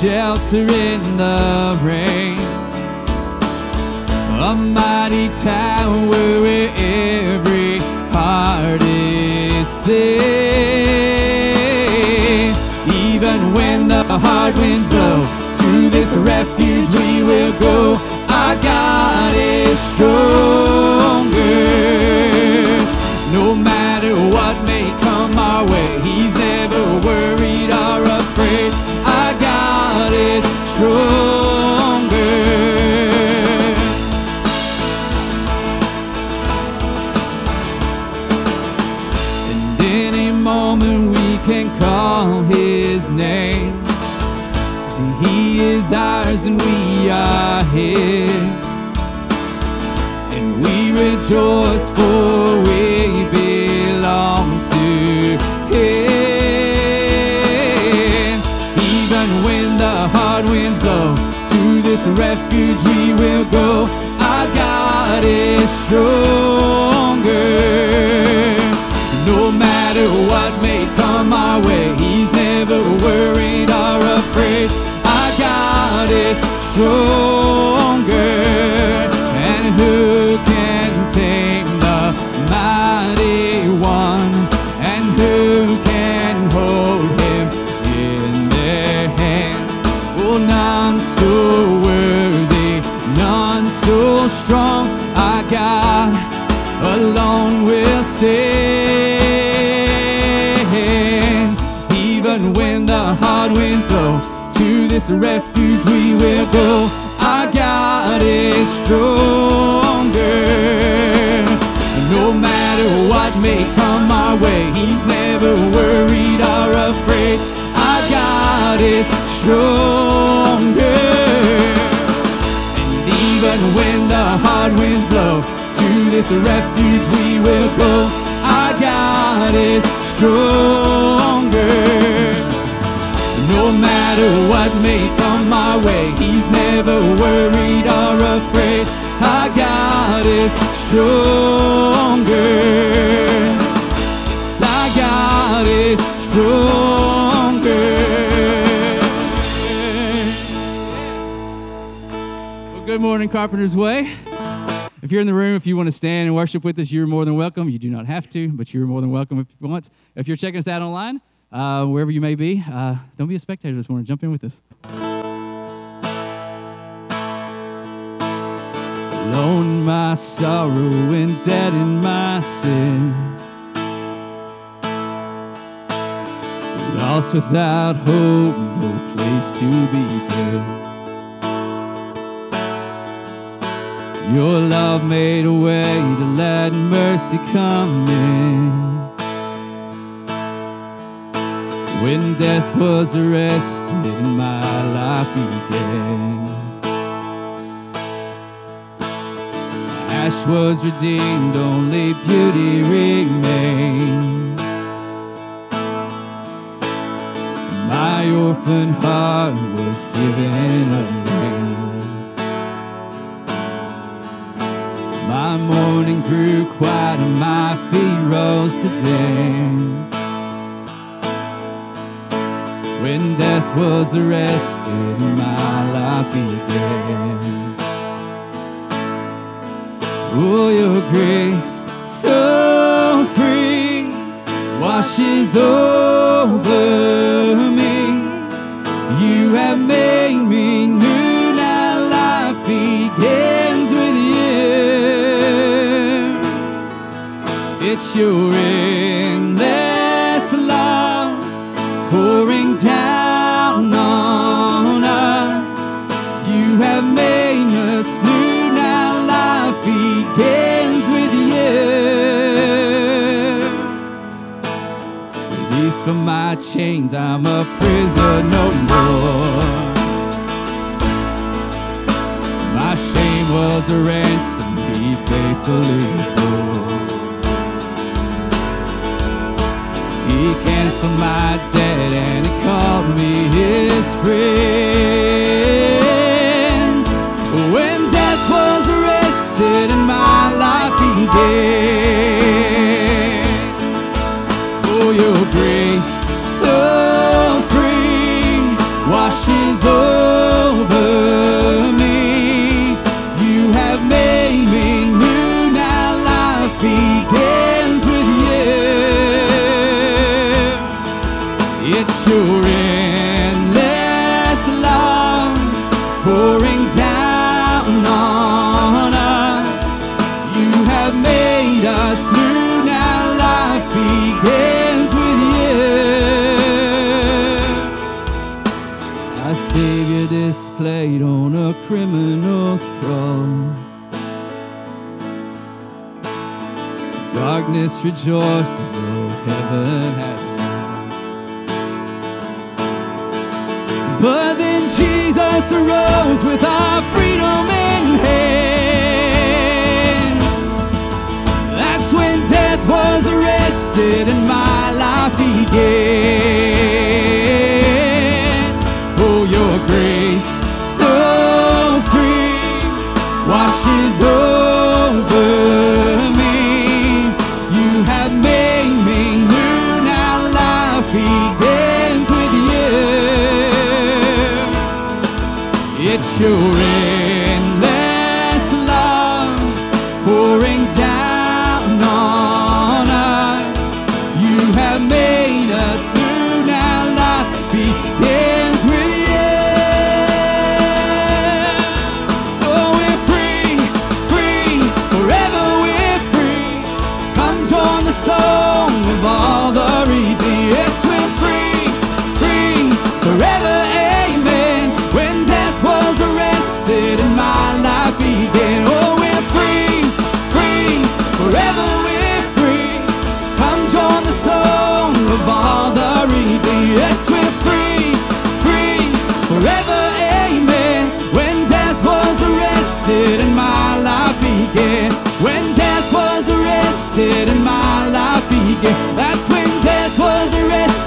shelter in the rain, a mighty tower where every heart is safe. Even when the hard winds blow, to this refuge we will go. Our God is stronger. Rejoice for we belong to Him. Even when the hard winds blow, to this refuge we will go. Our God is stronger. No matter what may come our way, He's never worried or afraid. Our God is stronger. To this refuge we will go. Our God is stronger. No matter what may come our way, He's never worried or afraid. Our God is stronger. And even when the hard winds blow, to this refuge we will go. Our God is stronger. Matter what may come our way, He's never worried or afraid. Our God is stronger. Our God is stronger. Well, good morning, Carpenter's Way. If you're in the room, if you want to stand and worship with us, you're more than welcome. You do not have to, but you're more than welcome if you want. If you're checking us out online, uh, wherever you may be, uh, don't be a spectator this morning. Jump in with us. Alone my sorrow and dead in my sin. Lost without hope, no place to begin. Your love made a way to let mercy come in. When death was arrested, my life began. Ash was redeemed, only beauty remains. My orphan heart was given a name. My mourning grew quiet and my feet rose to dance. When death was arrested, my life began. Oh, your grace, so free, washes over me. You have made me new, now life begins with you. It's your chains, I'm a prisoner no more. My shame was a ransom he faithfully bore. He canceled my debt and he called me his friend. Pouring down on us. You have made us new. Now life begins with you. Our Savior displayed on a criminal's cross. Darkness rejoices, though heaven lost. But then Jesus arose with our freedom in hand. That's when death was arrested and my life began.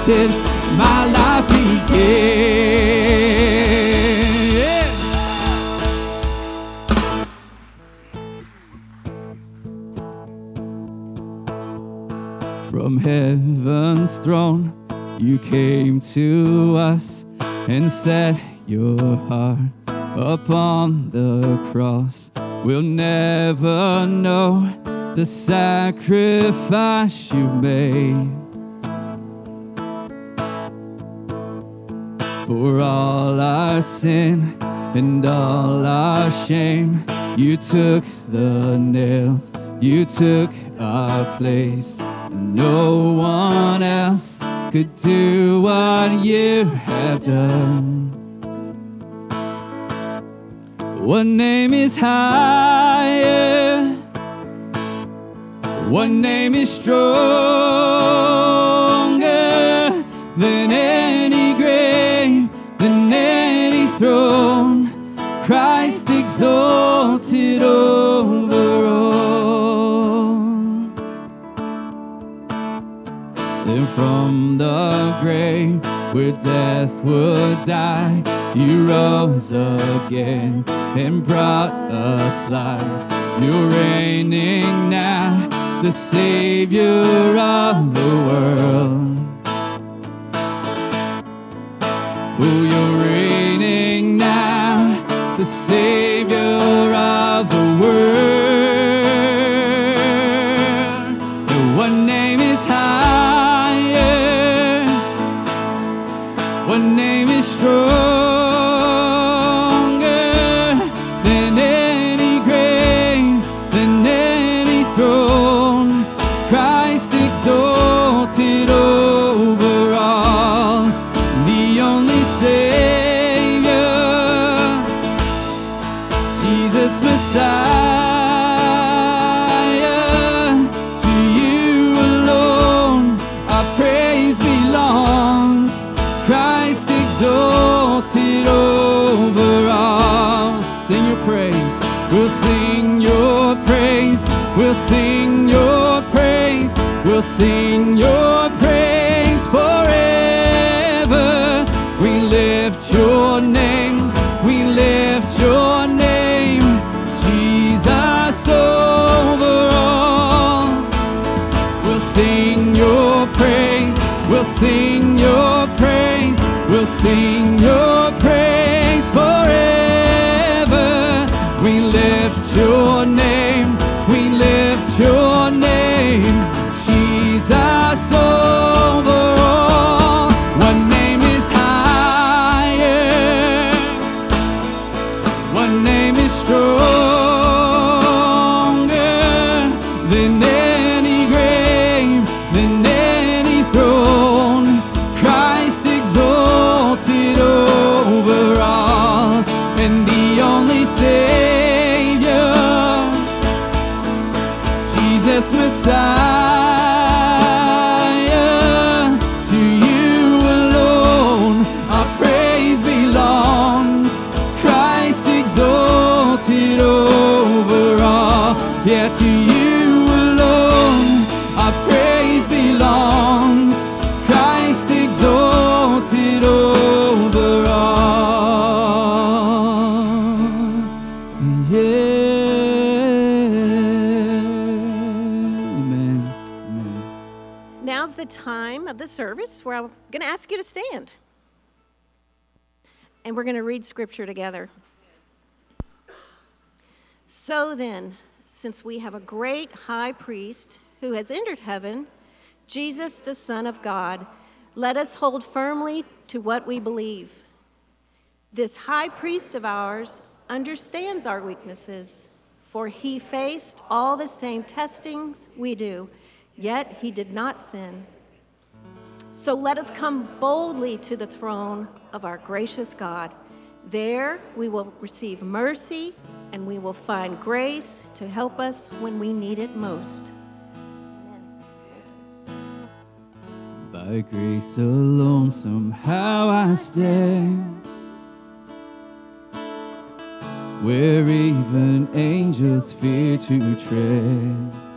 My life. Yeah. From heaven's throne, you came to us and set your heart upon the cross. We'll never know the sacrifice you've made. For all our sin and all our shame, you took the nails, you took our place. No one else could do what you have done. One name is higher? one name is stronger than any grave where death would die, you rose again and brought us life. You're reigning now, the Savior of the world. Oh, you're reigning now, the Savior sing your praise. We'll sing your Now's the time of the service where I'm going to ask you to stand. And we're going to read scripture together. So then, since we have a great high priest who has entered heaven, Jesus, the Son of God, let us hold firmly to what we believe. This high priest of ours understands our weaknesses, for he faced all the same testings we do, yet he did not sin. So let us come boldly to the throne of our gracious God. There we will receive mercy and we will find grace to help us when we need it most. By grace alone, somehow I stand. Where even angels fear to tread.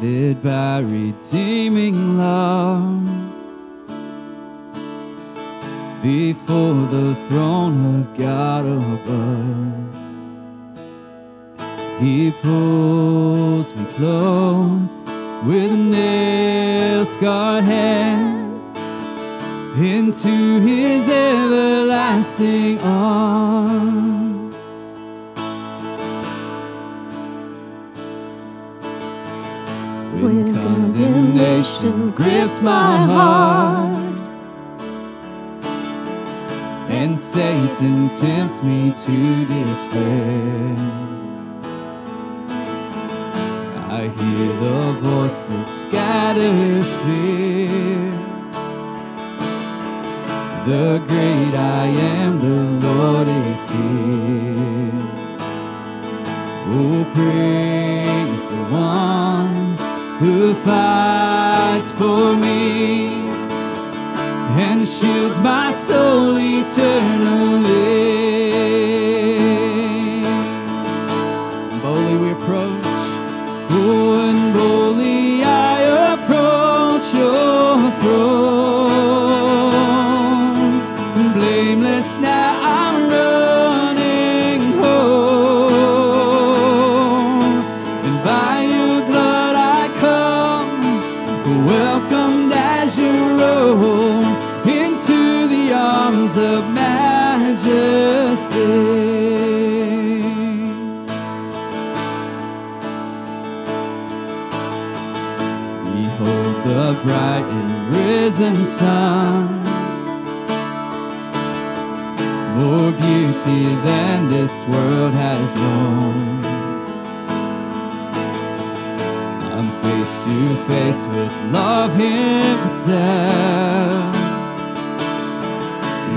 Invited by redeeming love. Before the throne of God above. He pulls me close with nail scarred hands into his everlasting arms. Condemnation grips my heart and Satan tempts me to despair. I hear the voice that scatters fear. The great I am, the Lord is here. Oh, praise the one who fights for me and shields my soul eternally. This world has known. I'm face to face with love himself.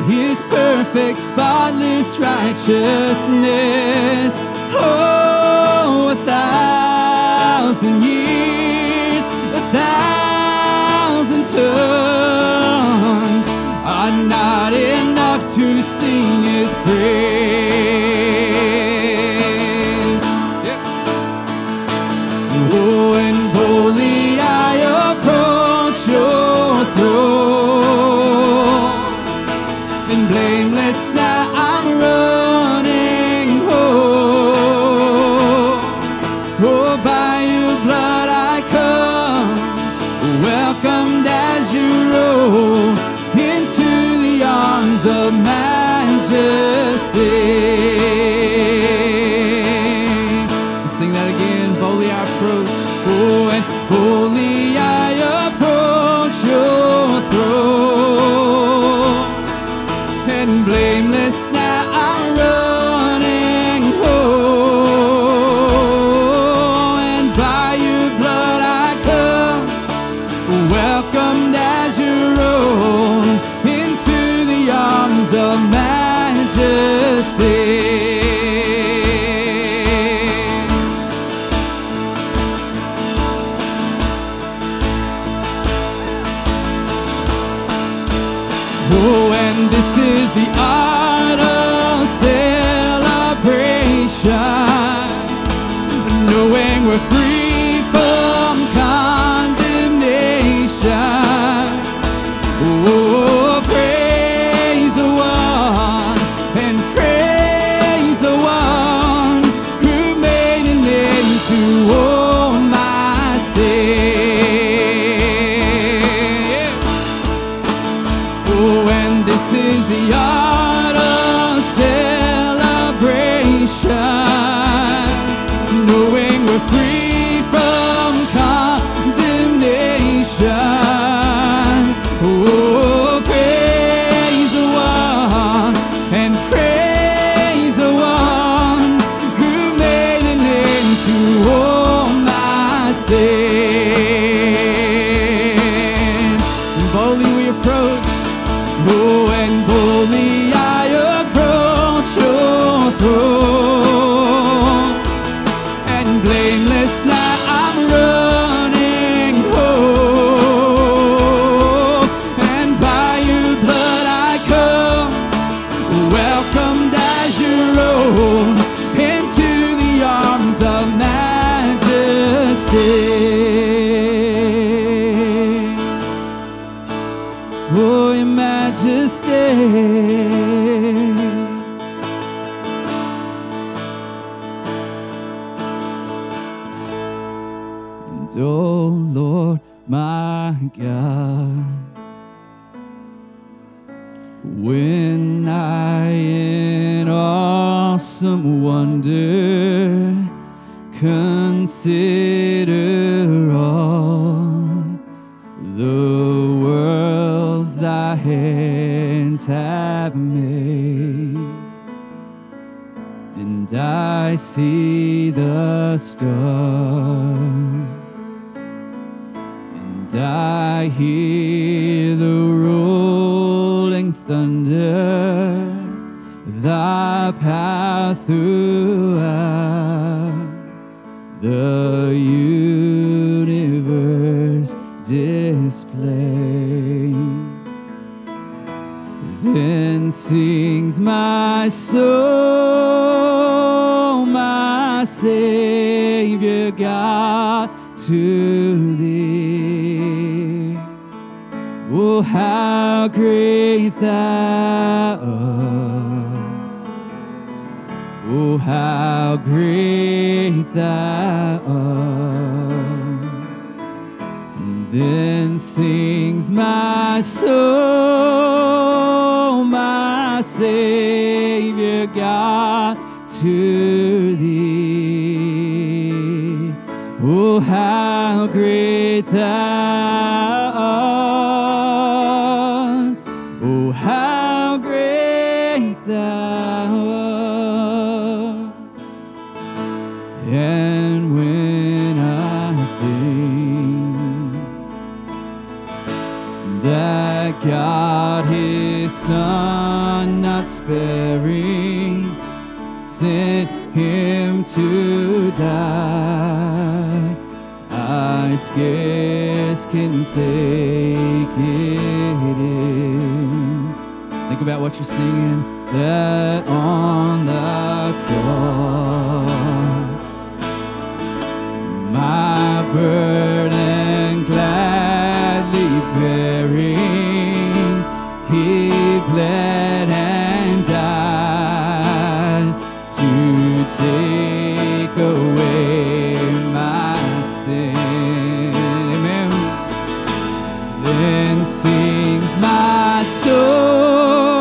His perfect, spotless righteousness. Oh, a thousand years, a thousand tongues are not enough to sing his praise. sings my soul,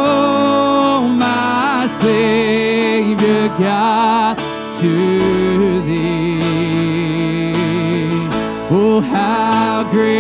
my Savior God, to thee. Oh, how great!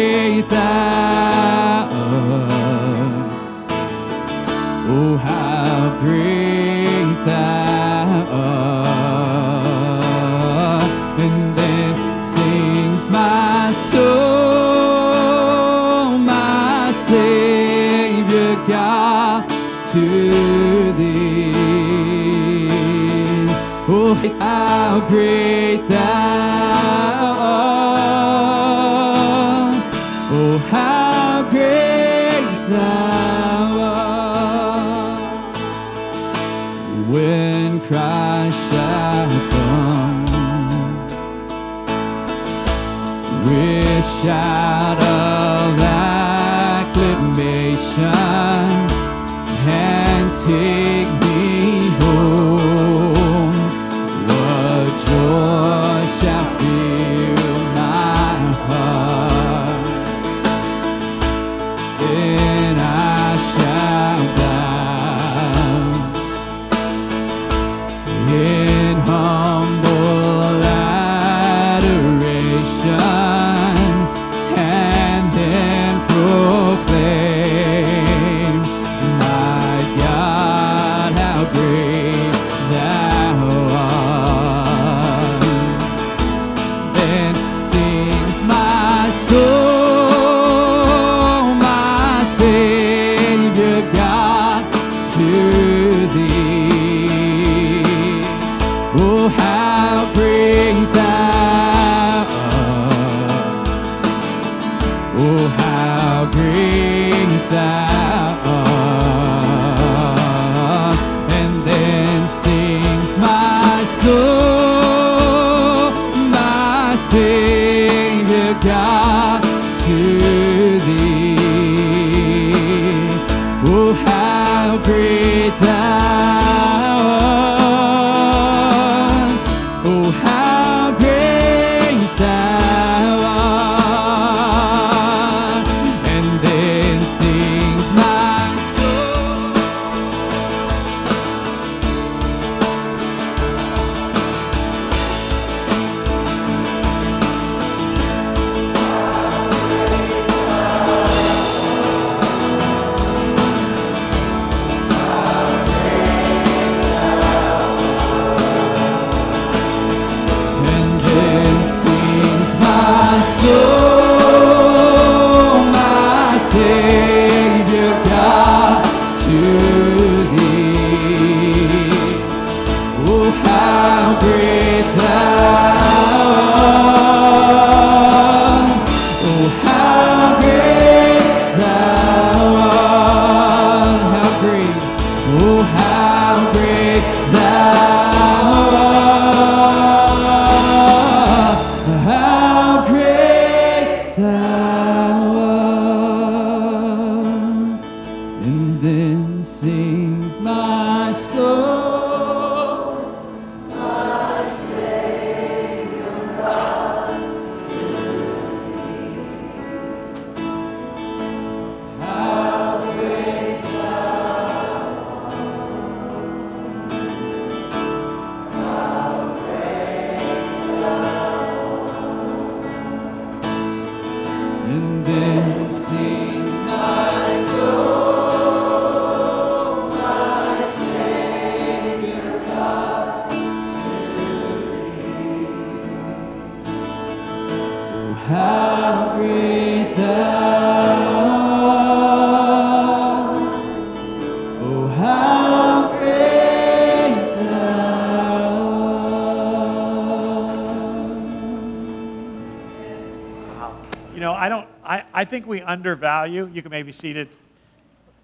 Think we undervalue, you can maybe seat it.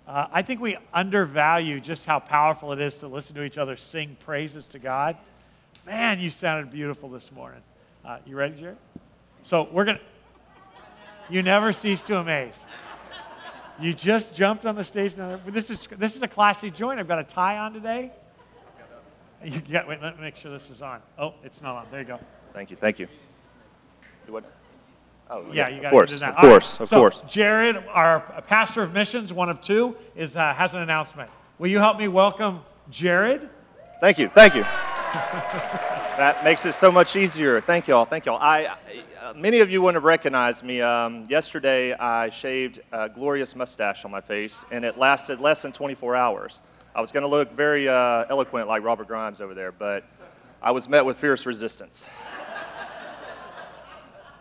Uh, I think we undervalue just how powerful it is to listen to each other sing praises to God. Man, you sounded beautiful this morning. Uh, you ready, Jared? So we're going to, you never cease to amaze. You just jumped on the stage. This is, this is a classy joint. I've got a tie on today. You got, wait, let me make sure this is on. Oh, it's not on. There you go. Thank you, thank you. What? Oh, Yeah, you got to do that. of All right. course, of So, course. Jared, our pastor of missions, one of two, is uh, has an announcement. Will you help me welcome Jared? Thank you, thank you. that makes it so much easier. Thank y'all, thank y'all. I, I- uh, many of you wouldn't have recognized me. Um, yesterday, I shaved a glorious mustache on my face, and it lasted less than 24 hours. I was going to look very uh, eloquent like Robert Grimes over there, but I was met with fierce resistance.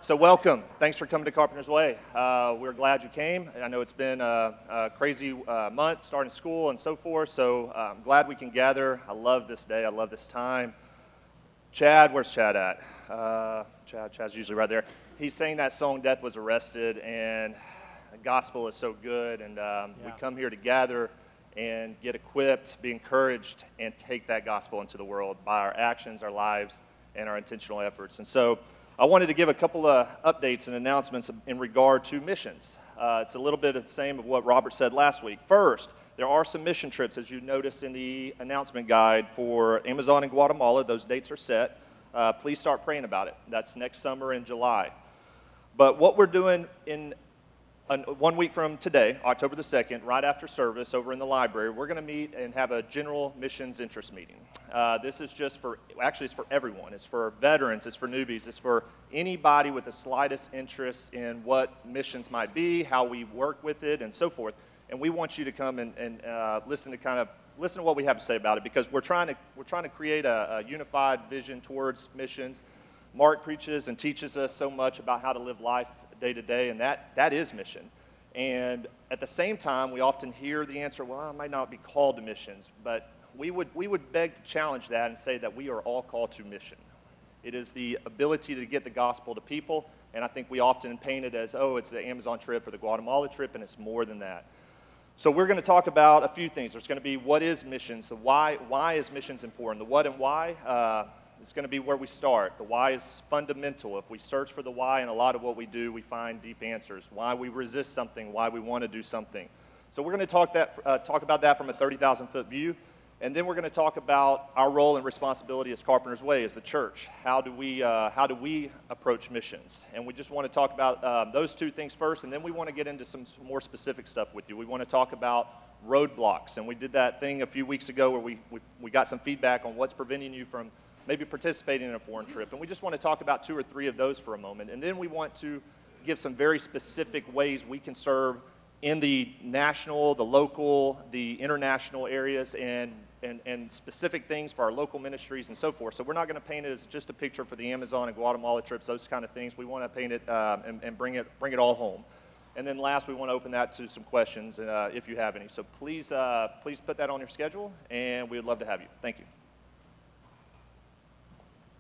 So, welcome. Thanks for coming to Carpenter's Way. Uh, we're glad you came. I know it's been a, a crazy uh, month starting school and so forth, so I'm glad we can gather. I love this day, I love this time. Chad, where's Chad at? Uh, Chad, Chad's usually right there. He's saying that song "Death Was Arrested," and the gospel is so good. And um, we come here to gather and get equipped, be encouraged, and take that gospel into the world by our actions, our lives, and our intentional efforts. And so, I wanted to give a couple of updates and announcements in regard to missions. Uh, it's a little bit of the same of what Robert said last week. First, there are some mission trips, as you notice in the announcement guide for Amazon and Guatemala. Those dates are set. Uh, please start praying about it. That's next summer in July. But what we're doing in one week from today, October the 2nd, right after service over in the library, we're going to meet and have a general missions interest meeting. Uh, this is just for, actually, it's for everyone. It's for veterans, it's for newbies, it's for anybody with the slightest interest in what missions might be, how we work with it, and so forth. And we want you to come and, and uh, listen to kind of listen to what we have to say about it because we're trying to we're trying to create a, a unified vision towards missions. Mark preaches and teaches us so much about how to live life day to day, and that, that is mission. And at the same time, we often hear the answer, well, I might not be called to missions, but we would, we would beg to challenge that and say that we are all called to mission. It is the ability to get the gospel to people, and I think we often paint it as, oh, it's the Amazon trip or the Guatemala trip, and it's more than that. So we're going to talk about a few things. There's going to be what is missions, the why, why is missions important, the what and why. Uh, is going to be where we start. The why is fundamental. If we search for the why in a lot of what we do, we find deep answers. Why we resist something, why we want to do something. So we're going to talk, that, uh, talk about that from a 30,000 foot view. And then we're going to talk about our role and responsibility as Carpenter's Way, as the church. How do we, uh, how do we approach missions? And we just want to talk about uh, those two things first, and then we want to get into some, some more specific stuff with you. We want to talk about roadblocks. And we did that thing a few weeks ago where we, we, we got some feedback on what's preventing you from maybe participating in a foreign trip. And we just want to talk about two or three of those for a moment. And then we want to give some very specific ways we can serve in the national, the local, the international areas, and, and, and specific things for our local ministries and so forth. So we're not going to paint it as just a picture for the Amazon and Guatemala trips, those kind of things. We want to paint it um, and, and bring, it, bring it all home. And then last, we want to open that to some questions uh, if you have any. So please, uh, please put that on your schedule, and we would love to have you. Thank you.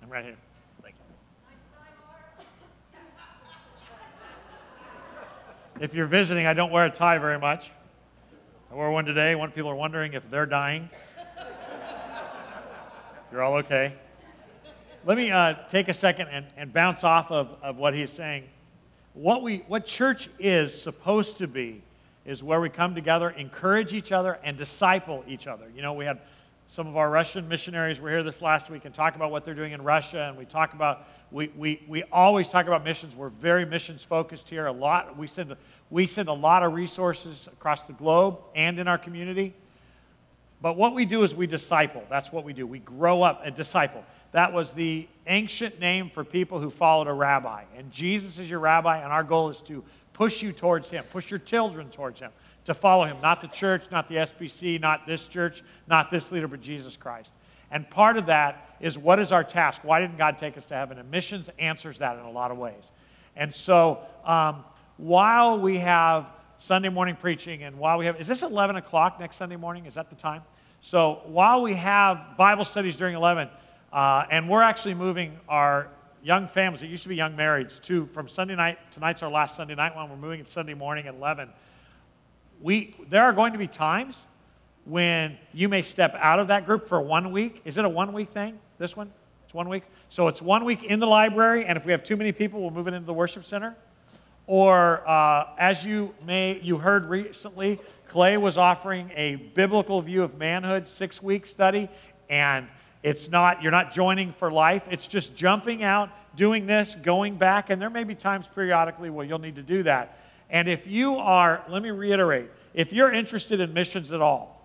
I'm right here. Thank you. If you're visiting, I don't wear a tie very much. I wore one today. One people are wondering if they're dying. you're all okay. Let me uh, take a second and, and bounce off of, of what he's saying. What, we, what church is supposed to be is where we come together, encourage each other, and disciple each other. You know, we had some of our Russian missionaries were here this last week and talk about what they're doing in Russia. And we talk about, we, we, we always talk about missions. We're very missions focused here. A lot, we send, we send a lot of resources across the globe and in our community. But what we do is we disciple. That's what we do. We grow up and disciple. That was the ancient name for people who followed a rabbi. And Jesus is your rabbi, and our goal is to push you towards him, push your children towards him to follow him. Not the church, not the SBC, not this church, not this leader, but Jesus Christ. And part of that is what is our task? Why didn't God take us to heaven? And missions answers that in a lot of ways. And so um, while we have Sunday morning preaching and while we have, is this 11 o'clock next Sunday morning? Is that the time? So while we have Bible studies during 11, uh, and we're actually moving our young families, it used to be young marrieds, to from Sunday night, tonight's our last Sunday night one, we're moving it Sunday morning at 11 we, there are going to be times when you may step out of that group for one week. Is it a one week thing, this one? It's one week? So it's one week in the library, and if we have too many people, we'll move it into the worship center. Or uh, as you may, you heard recently, Clay was offering a biblical view of manhood six week study, and it's not, you're not joining for life. It's just jumping out, doing this, going back, and there may be times periodically where you'll need to do that. And if you are, let me reiterate, if you're interested in missions at all,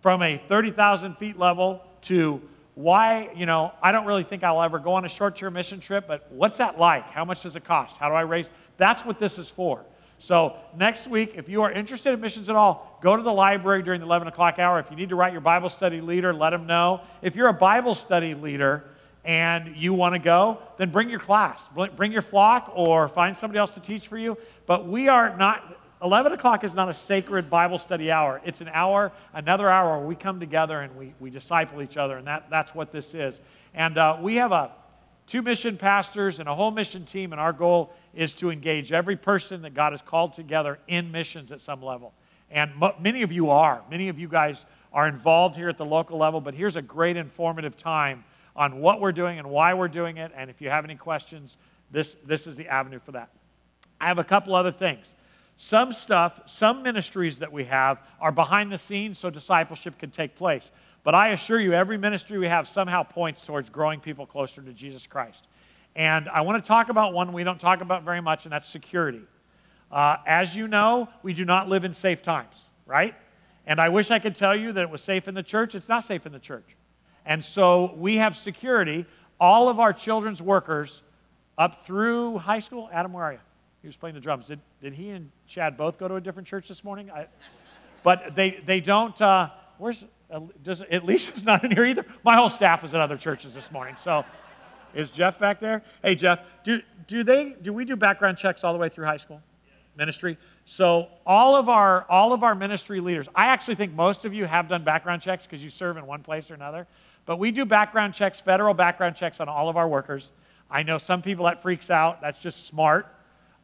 from a 30,000 feet level to why, you know, I don't really think I'll ever go on a short term mission trip, but what's that like? How much does it cost? How do I raise? That's what this is for. So next week, if you are interested in missions at all, go to the library during the 11 o'clock hour. If you need to write your Bible study leader, let them know. If you're a Bible study leader, and you want to go, then bring your class, bring your flock, or find somebody else to teach for you. But we are not, 11 o'clock is not a sacred Bible study hour. It's an hour, another hour where we come together and we, we disciple each other, and that, that's what this is. And uh, we have a, two mission pastors and a whole mission team, and our goal is to engage every person that God has called together in missions at some level. And many of you are. Many of you guys are involved here at the local level, but here's a great informative time on what we're doing and why we're doing it. And if you have any questions, this, this is the avenue for that. I have a couple other things. Some stuff, some ministries that we have are behind the scenes so discipleship can take place. But I assure you, every ministry we have somehow points towards growing people closer to Jesus Christ. And I want to talk about one we don't talk about very much, and that's security. Uh, as you know, we do not live in safe times, right? And I wish I could tell you that it was safe in the church. It's not safe in the church. And so we have security. All of our children's workers up through high school. Adam, where are you? He was playing the drums. Did, did he and Chad both go to a different church this morning? I, but they, they don't. Uh, where's does Alicia's not in here either? My whole staff was at other churches this morning. So is Jeff back there? Hey Jeff, do do they do we do background checks all the way through high school ministry? So all of our all of our ministry leaders, I actually think most of you have done background checks because you serve in one place or another. But we do background checks, federal background checks on all of our workers. I know some people that freaks out. That's just smart.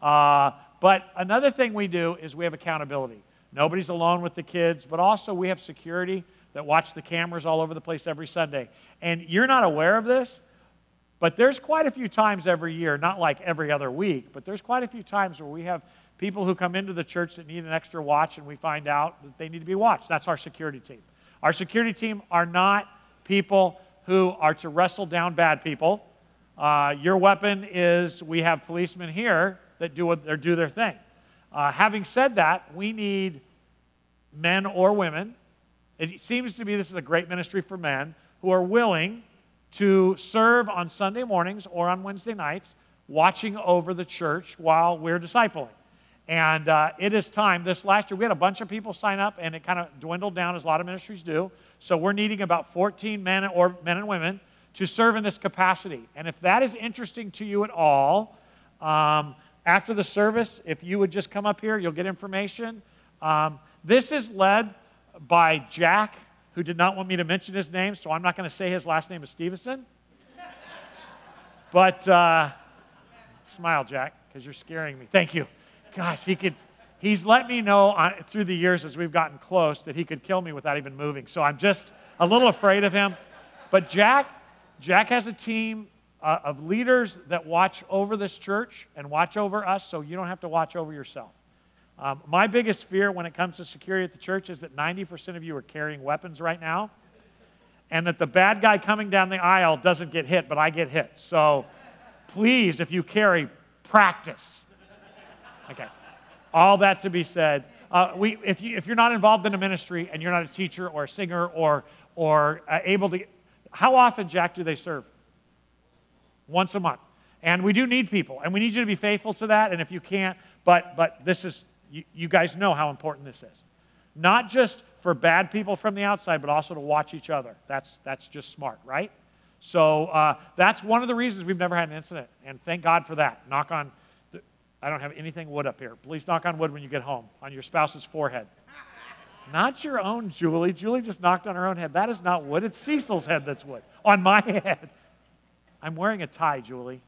Uh, but another thing we do is we have accountability. Nobody's alone with the kids, but also we have security that watch the cameras all over the place every Sunday. And you're not aware of this, but there's quite a few times every year, not like every other week, but there's quite a few times where we have people who come into the church that need an extra watch and we find out that they need to be watched. That's our security team. Our security team are not people who are to wrestle down bad people. Uh, your weapon is we have policemen here that do, what, or do their thing. Uh, having said that, we need men or women. It seems to me this is a great ministry for men who are willing to serve on Sunday mornings or on Wednesday nights, watching over the church while we're discipling. And uh, it is time. This last year, we had a bunch of people sign up, and it kind of dwindled down as a lot of ministries do. So we're needing about 14 men or men and women to serve in this capacity. And if that is interesting to you at all, um, after the service, if you would just come up here, you'll get information. Um, this is led by Jack, who did not want me to mention his name, so I'm not going to say his last name is Stevenson. but uh, smile, Jack, because you're scaring me. Thank you. Gosh, he could. He's let me know on, uh, through the years as we've gotten close that he could kill me without even moving. So I'm just a little afraid of him. But Jack, Jack has a team uh, of leaders that watch over this church and watch over us so you don't have to watch over yourself. Um, my biggest fear when it comes to security at the church is that 90% of you are carrying weapons right now, and that the bad guy coming down the aisle doesn't get hit, but I get hit. So please, if you carry, practice. Okay. All that to be said, uh, we, if, you, if you're not involved in a ministry and you're not a teacher or a singer or, or uh, able to, how often, Jack, do they serve? once a month. And we do need people, and we need you to be faithful to that. And if you can't, but but this is you, you guys know how important this is. Not just for bad people from the outside, but also to watch each other. That's that's just smart, right? So uh, that's one of the reasons we've never had an incident, and thank God for that. Knock on. I don't have anything wood up here. Please knock on wood when you get home on your spouse's forehead. Not your own, Julie. Julie just knocked on her own head. That is not wood. It's Cecil's head that's wood. On my head. I'm wearing a tie, Julie.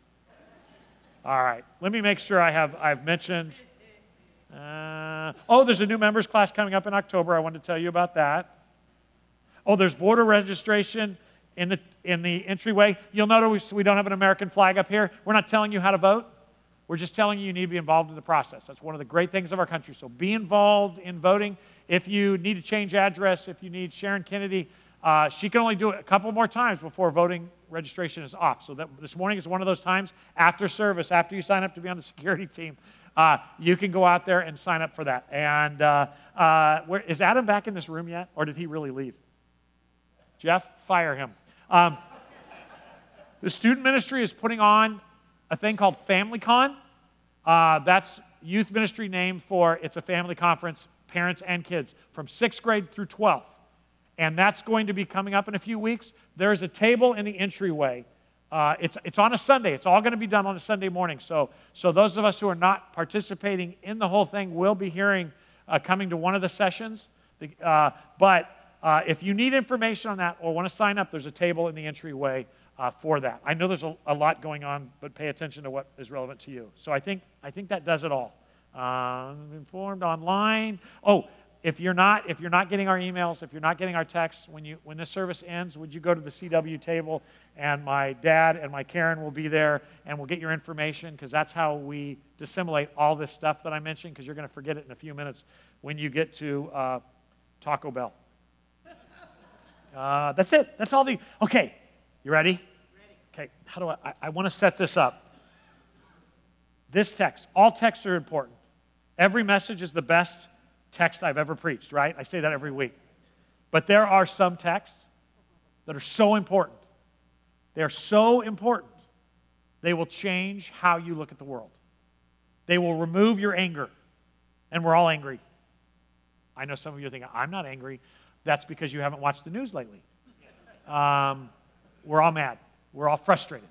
All right. Let me make sure I have I've mentioned. Uh, oh, there's a new members class coming up in October. I wanted to tell you about that. Oh, there's voter registration in the in the entryway. You'll notice we don't have an American flag up here. We're not telling you how to vote. We're just telling you you need to be involved in the process. That's one of the great things of our country. So be involved in voting. If you need to change address, if you need Sharon Kennedy, uh, she can only do it a couple more times before voting registration is off. So that this morning is one of those times after service, after you sign up to be on the security team, uh, you can go out there and sign up for that. And uh, uh, where, is Adam back in this room yet, or did he really leave? Jeff, fire him. Um, the student ministry is putting on a thing called FamilyCon. Uh, that's youth ministry name for it's a family conference, parents and kids from sixth grade through 12th and that's going to be coming up in a few weeks. There's a table in the entryway. Uh, it's, it's on a Sunday. It's all going to be done on a Sunday morning. So, so those of us who are not participating in the whole thing will be hearing uh, coming to one of the sessions. Uh, but uh, if you need information on that or want to sign up, there's a table in the entryway uh, for that. I know there's a, a, lot going on, but pay attention to what is relevant to you. So I think, I think that does it all. Um, informed online. Oh, if you're not if you're not getting our emails, if you're not getting our texts, when you when this service ends, would you go to the CW table and my dad and my Karen will be there and we'll get your information because that's how we disseminate all this stuff that I mentioned because you're going to forget it in a few minutes when you get to uh, Taco Bell. Uh, that's it. That's all the. Okay, you ready? Okay. How do I? I, I want to set this up. This text. All texts are important. Every message is the best text I've ever preached, right? I say that every week. But there are some texts that are so important. They're so important, they will change how you look at the world. They will remove your anger. And we're all angry. I know some of you are thinking, I'm not angry. That's because you haven't watched the news lately. Um, we're all mad. We're all frustrated.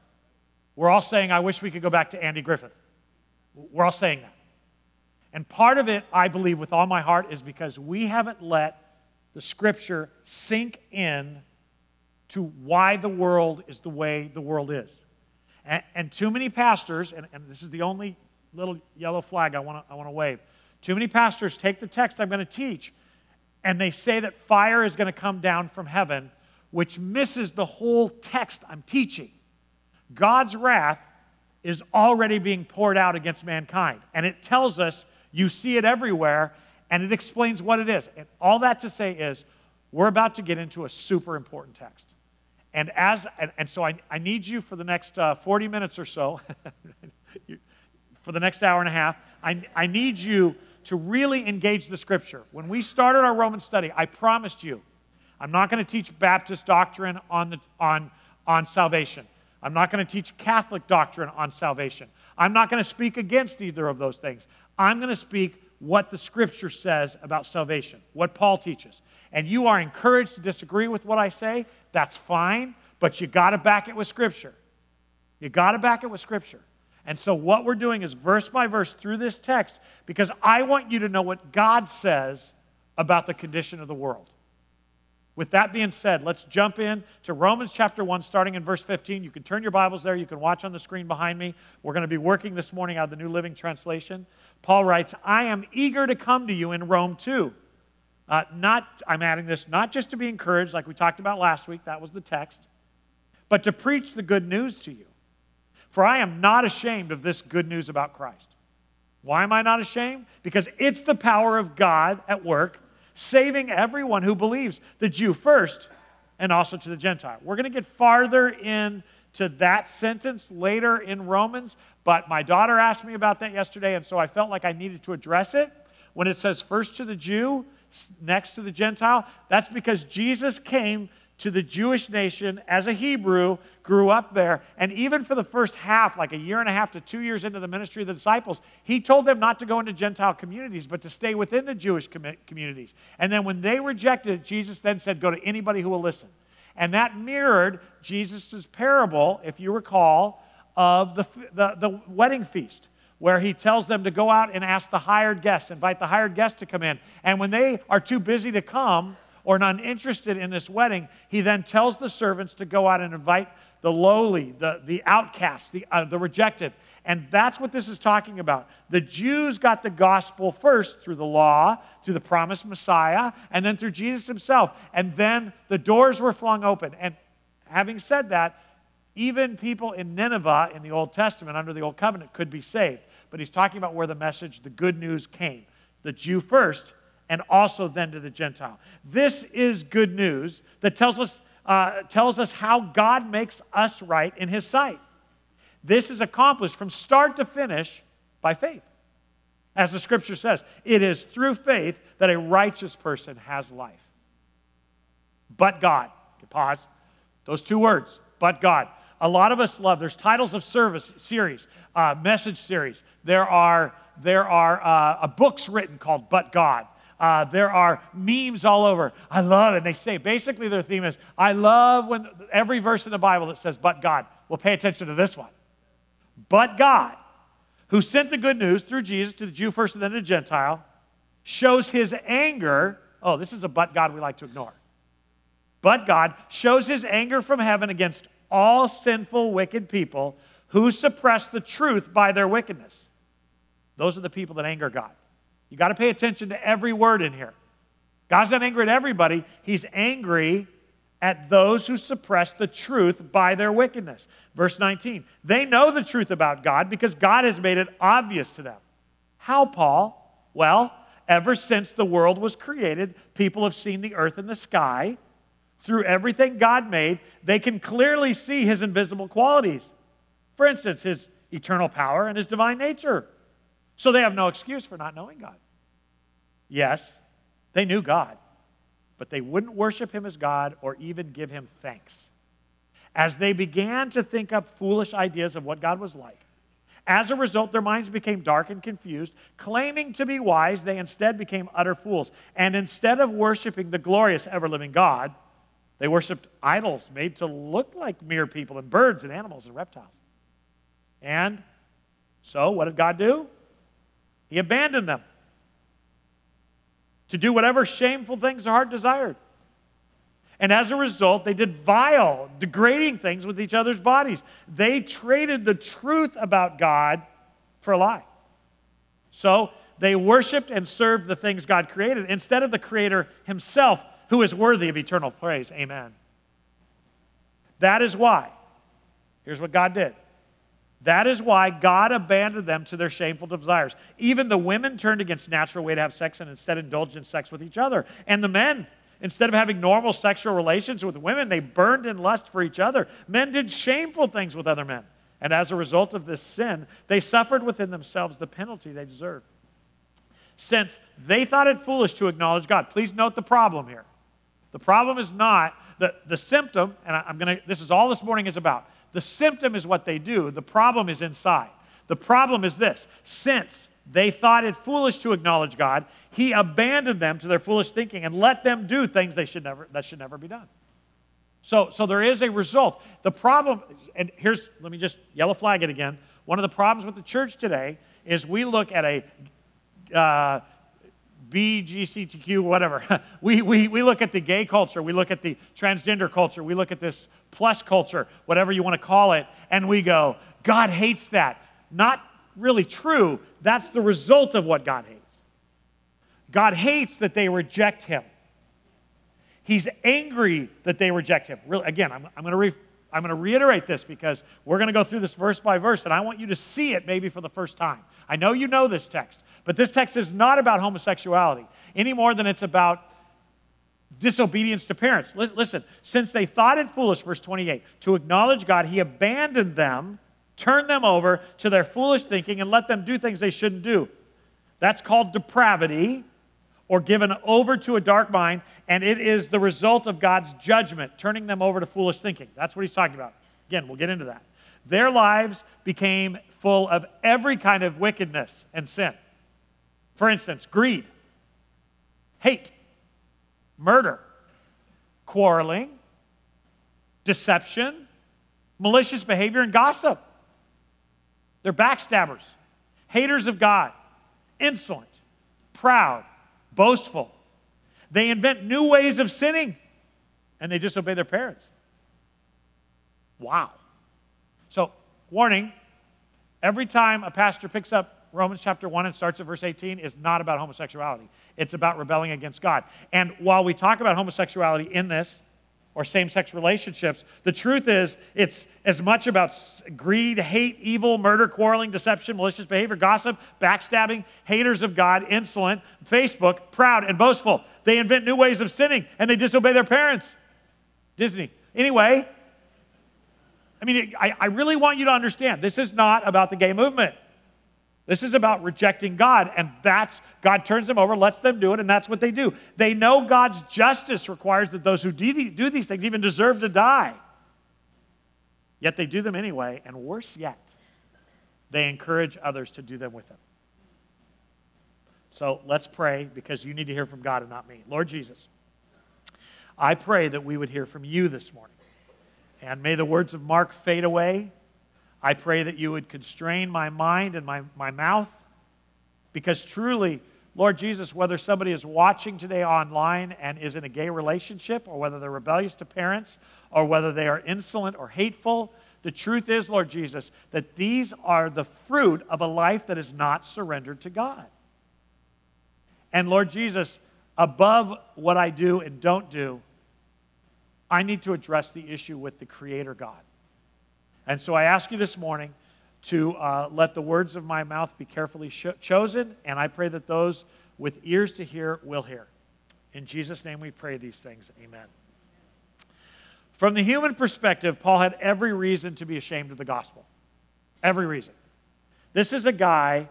We're all saying, I wish we could go back to Andy Griffith. We're all saying that. And part of it, I believe with all my heart, is because we haven't let the scripture sink in to why the world is the way the world is. And, and too many pastors, and, and, this is the only little yellow flag I want to I wanna wave, too many pastors take the text I'm going to teach and they say that fire is going to come down from heaven, which misses the whole text I'm teaching. God's wrath is already being poured out against mankind. And it tells us you see it everywhere, and it explains what it is. And all that to say is, we're about to get into a super important text. And as and, and so I, I need you for the next uh, 40 minutes or so, for the next hour and a half, I, I need you to really engage the scripture. When we started our Roman study, I promised you, I'm not going to teach Baptist doctrine on, the, on, on salvation. I'm not going to teach Catholic doctrine on salvation. I'm not going to speak against either of those things. I'm going to speak what the scripture says about salvation, what Paul teaches. And you are encouraged to disagree with what I say, that's fine, but you got to back it with scripture. You got to back it with scripture. And so, what we're doing is verse by verse through this text because I want you to know what God says about the condition of the world. With that being said, let's jump in to Romans chapter 1, starting in verse 15. You can turn your Bibles there. You can watch on the screen behind me. We're going to be working this morning out of the New Living Translation. Paul writes, I am eager to come to you in Rome too. Uh, not, I'm adding this, not just to be encouraged, like we talked about last week, that was the text, but to preach the good news to you. For I am not ashamed of this good news about Christ. Why am I not ashamed? Because it's the power of God at work, saving everyone who believes, the Jew first, and also to the Gentile. We're going to get farther in to that sentence later in Romans, but my daughter asked me about that yesterday, and so I felt like I needed to address it. When it says first to the Jew, next to the Gentile, that's because Jesus came to the Jewish nation as a Hebrew, grew up there, and even for the first half, like a year and a half to two years into the ministry of the disciples, he told them not to go into Gentile communities, but to stay within the Jewish com- communities. And then when they rejected it, Jesus then said, Go to anybody who will listen. And that mirrored Jesus' parable, if you recall, of the, the, the, wedding feast, where he tells them to go out and ask the hired guests, invite the hired guests to come in. And when they are too busy to come or not interested in this wedding, he then tells the servants to go out and invite the lowly, the, the outcasts, the, uh, the rejected. And that's what this is talking about. The Jews got the gospel first through the law, through the promised Messiah, and then through Jesus himself. And then the doors were flung open. And having said that, even people in Nineveh in the Old Testament, under the Old Covenant, could be saved. But he's talking about where the message, the good news came. The Jew first, and also then to the Gentile. This is good news that tells us, uh, tells us how God makes us right in his sight. This is accomplished from start to finish by faith. As the scripture says, it is through faith that a righteous person has life. But God. Pause. Those two words, but God. A lot of us love, there's titles of service series, uh, message series. There are, there are uh, books written called But God. Uh, there are memes all over. I love it. And They say basically their theme is I love when every verse in the Bible that says, but God. Well, pay attention to this one. But God, who sent the good news through Jesus to the Jew first and then the Gentile, shows his anger. Oh, this is a but God we like to ignore. But God shows his anger from heaven against all sinful, wicked people who suppress the truth by their wickedness. Those are the people that anger God. You got to pay attention to every word in here. God's not angry at everybody, He's angry at those who suppress the truth by their wickedness. Verse 19, they know the truth about God because God has made it obvious to them. How, Paul? Well, ever since the world was created, people have seen the earth and the sky. Through everything God made, they can clearly see his invisible qualities. For instance, his eternal power and his divine nature. So they have no excuse for not knowing God. Yes, they knew God, but they wouldn't worship him as God or even give him thanks. As they began to think up foolish ideas of what God was like, as a result, their minds became dark and confused. Claiming to be wise, they instead became utter fools. And instead of worshiping the glorious, ever living God, they worshiped idols made to look like mere people and birds and animals and reptiles. And so, what did God do? He abandoned them to do whatever shameful things their heart desired. And as a result, they did vile, degrading things with each other's bodies. They traded the truth about God for a lie. So they worshiped and served the things God created instead of the Creator Himself, who is worthy of eternal praise. Amen. That is why. Here's what God did. That is why God abandoned them to their shameful desires. Even the women turned against natural way to have sex and instead indulged in sex with each other. And the men Instead of having normal sexual relations with women, they burned in lust for each other. Men did shameful things with other men. And as a result of this sin, they suffered within themselves the penalty they deserved. Since they thought it foolish to acknowledge God, please note the problem here. The problem is not the, the symptom, and I, I'm to, this is all this morning is about. The symptom is what they do, the problem is inside. The problem is this since they thought it foolish to acknowledge God. He abandoned them to their foolish thinking and let them do things they should never, that should never be done. So, so there is a result. The problem, and here's, let me just yellow flag it again. One of the problems with the church today is we look at a uh, BGCTQ, whatever. we, we, we look at the gay culture, we look at the transgender culture, we look at this plus culture, whatever you want to call it, and we go, God hates that. Not really true, that's the result of what God hates. God hates that they reject him. He's angry that they reject him. Really, again, I'm, I'm going to re, I'm going to reiterate this because we're going to go through this verse by verse, and I want you to see it maybe for the first time. I know you know this text, but this text is not about homosexuality any more than it's about disobedience to parents. Listen, since they thought it foolish, verse 28, to acknowledge God, he abandoned them turned them over to their foolish thinking and let them do things they shouldn't do. That's called depravity or given over to a dark mind, and it is the result of God's judgment, turning them over to foolish thinking. That's what he's talking about. Again, we'll get into that. Their lives became full of every kind of wickedness and sin. For instance, greed, hate, murder, quarreling, deception, malicious behavior, and gossip. They're backstabbers, haters of God, insolent, proud, boastful. They invent new ways of sinning and they disobey their parents. Wow. So, warning every time a pastor picks up Romans chapter 1 and starts at verse 18 is not about homosexuality. It's about rebelling against God. And while we talk about homosexuality in this, or same sex relationships. The truth is, it's as much about greed, hate, evil, murder, quarreling, deception, malicious behavior, gossip, backstabbing, haters of God, insolent, Facebook, proud, and boastful. They invent new ways of sinning and they disobey their parents. Disney. Anyway, I mean, I, I really want you to understand this is not about the gay movement. This is about rejecting God, and that's God turns them over, lets them do it, and that's what they do. They know God's justice requires that those who do these things even deserve to die. Yet they do them anyway, and worse yet, they encourage others to do them with them. So let's pray because you need to hear from God and not me. Lord Jesus, I pray that we would hear from you this morning. And may the words of Mark fade away I pray that you would constrain my mind and my, my mouth because truly, Lord Jesus, whether somebody is watching today online and is in a gay relationship, or whether they're rebellious to parents, or whether they are insolent or hateful, the truth is, Lord Jesus, that these are the fruit of a life that is not surrendered to God. And Lord Jesus, above what I do and don't do, I need to address the issue with the Creator God. And so I ask you this morning to uh, let the words of my mouth be carefully sh- chosen, and I pray that those with ears to hear will hear. In Jesus' name we pray these things. Amen. From the human perspective, Paul had every reason to be ashamed of the gospel. Every reason. This is a guy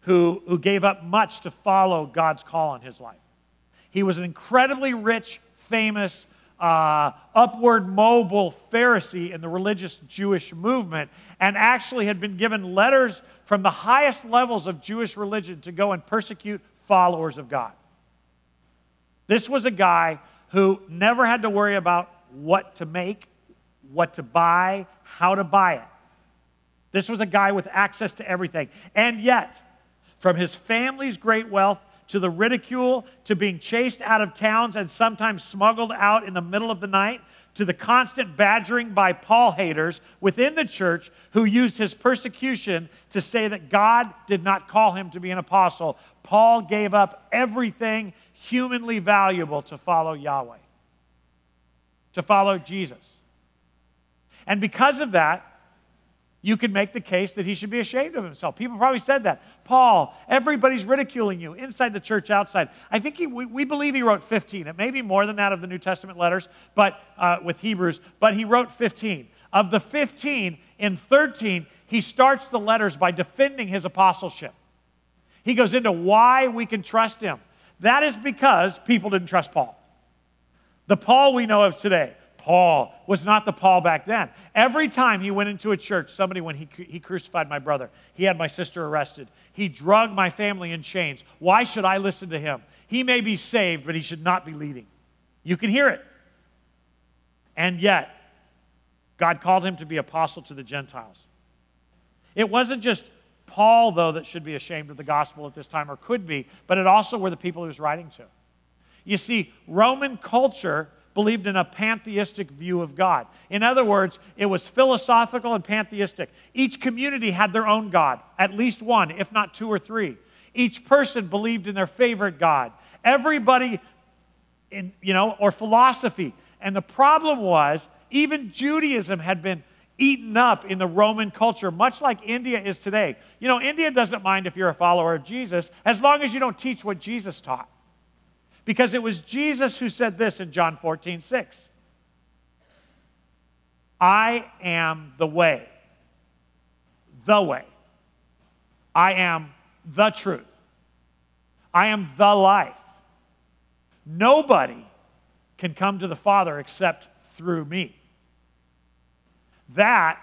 who, who gave up much to follow God's call on his life. He was an incredibly rich, famous, uh, upward mobile Pharisee in the religious Jewish movement and actually had been given letters from the highest levels of Jewish religion to go and persecute followers of God. This was a guy who never had to worry about what to make, what to buy, how to buy it. This was a guy with access to everything. And yet, from his family's great wealth to the ridicule to being chased out of towns and sometimes smuggled out in the middle of the night to the constant badgering by Paul haters within the church who used his persecution to say that God did not call him to be an apostle, Paul gave up everything humanly valuable to follow Yahweh, to follow Jesus. And because of that, you could make the case that he should be ashamed of himself. People probably said that. Paul, everybody's ridiculing you inside the church, outside. I think he, we, we, believe he wrote 15. It may be more than that of the New Testament letters, but uh, with Hebrews, but he wrote 15. Of the 15, in 13, he starts the letters by defending his apostleship. He goes into why we can trust him. That is because people didn't trust Paul. The Paul we know of today, Paul was not the Paul back then. Every time he went into a church, somebody, when he, he crucified my brother, he had my sister arrested. He drugged my family in chains. Why should I listen to him? He may be saved, but he should not be leading. You can hear it. And yet, God called him to be apostle to the Gentiles. It wasn't just Paul, though, that should be ashamed of the gospel at this time, or could be, but it also were the people he was writing to. You see, Roman culture believed in a pantheistic view of God. In other words, it was philosophical and pantheistic. Each community had their own God, at least one, if not two or three. Each person believed in their favorite God. Everybody, in, you know, or philosophy. And the problem was, even Judaism had been eaten up in the Roman culture, much like India is today. You know, India doesn't mind if you're a follower of Jesus as long as you don't teach what Jesus taught. Because it was Jesus who said this in John 14, 6. I am the way, the way. I am the truth. I am the life. Nobody can come to the Father except through me. That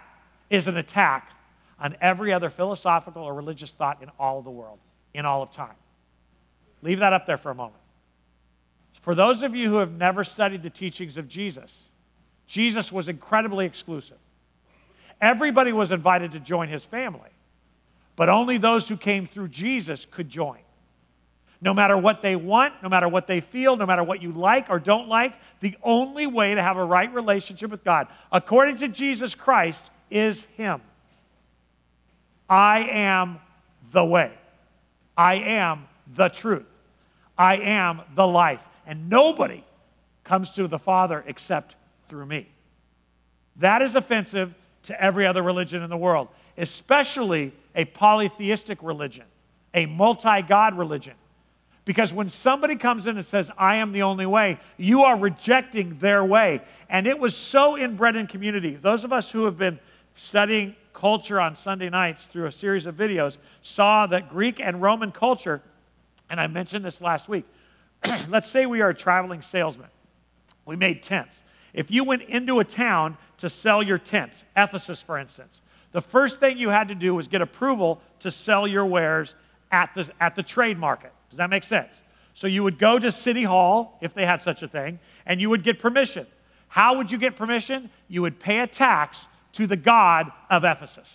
is an attack on every other philosophical or religious thought in all of the world, in all of time. Leave that up there for a moment. For those of you who have never studied the teachings of Jesus, Jesus was incredibly exclusive. Everybody was invited to join his family, but only those who came through Jesus could join. No matter what they want, no matter what they feel, no matter what you like or don't like, the only way to have a right relationship with God, according to Jesus Christ, is Him. I am the way. I am the truth. I am the life and nobody comes to the Father except through me. That is offensive to every other religion in the world, especially a polytheistic religion, a multi God religion. Because when somebody comes in and says, I am the only way, you are rejecting their way. And it was so inbred in community. Those of us who have been studying culture on Sunday nights through a series of videos saw that Greek and Roman culture, and I mentioned this last week, let's say we are a traveling salesman. We made tents. If you went into a town to sell your tents, Ephesus, for instance, the first thing you had to do was get approval to sell your wares at the, at the trade market. Does that make sense? So you would go to City Hall, if they had such a thing, and you would get permission. How would you get permission? You would pay a tax to the God of Ephesus.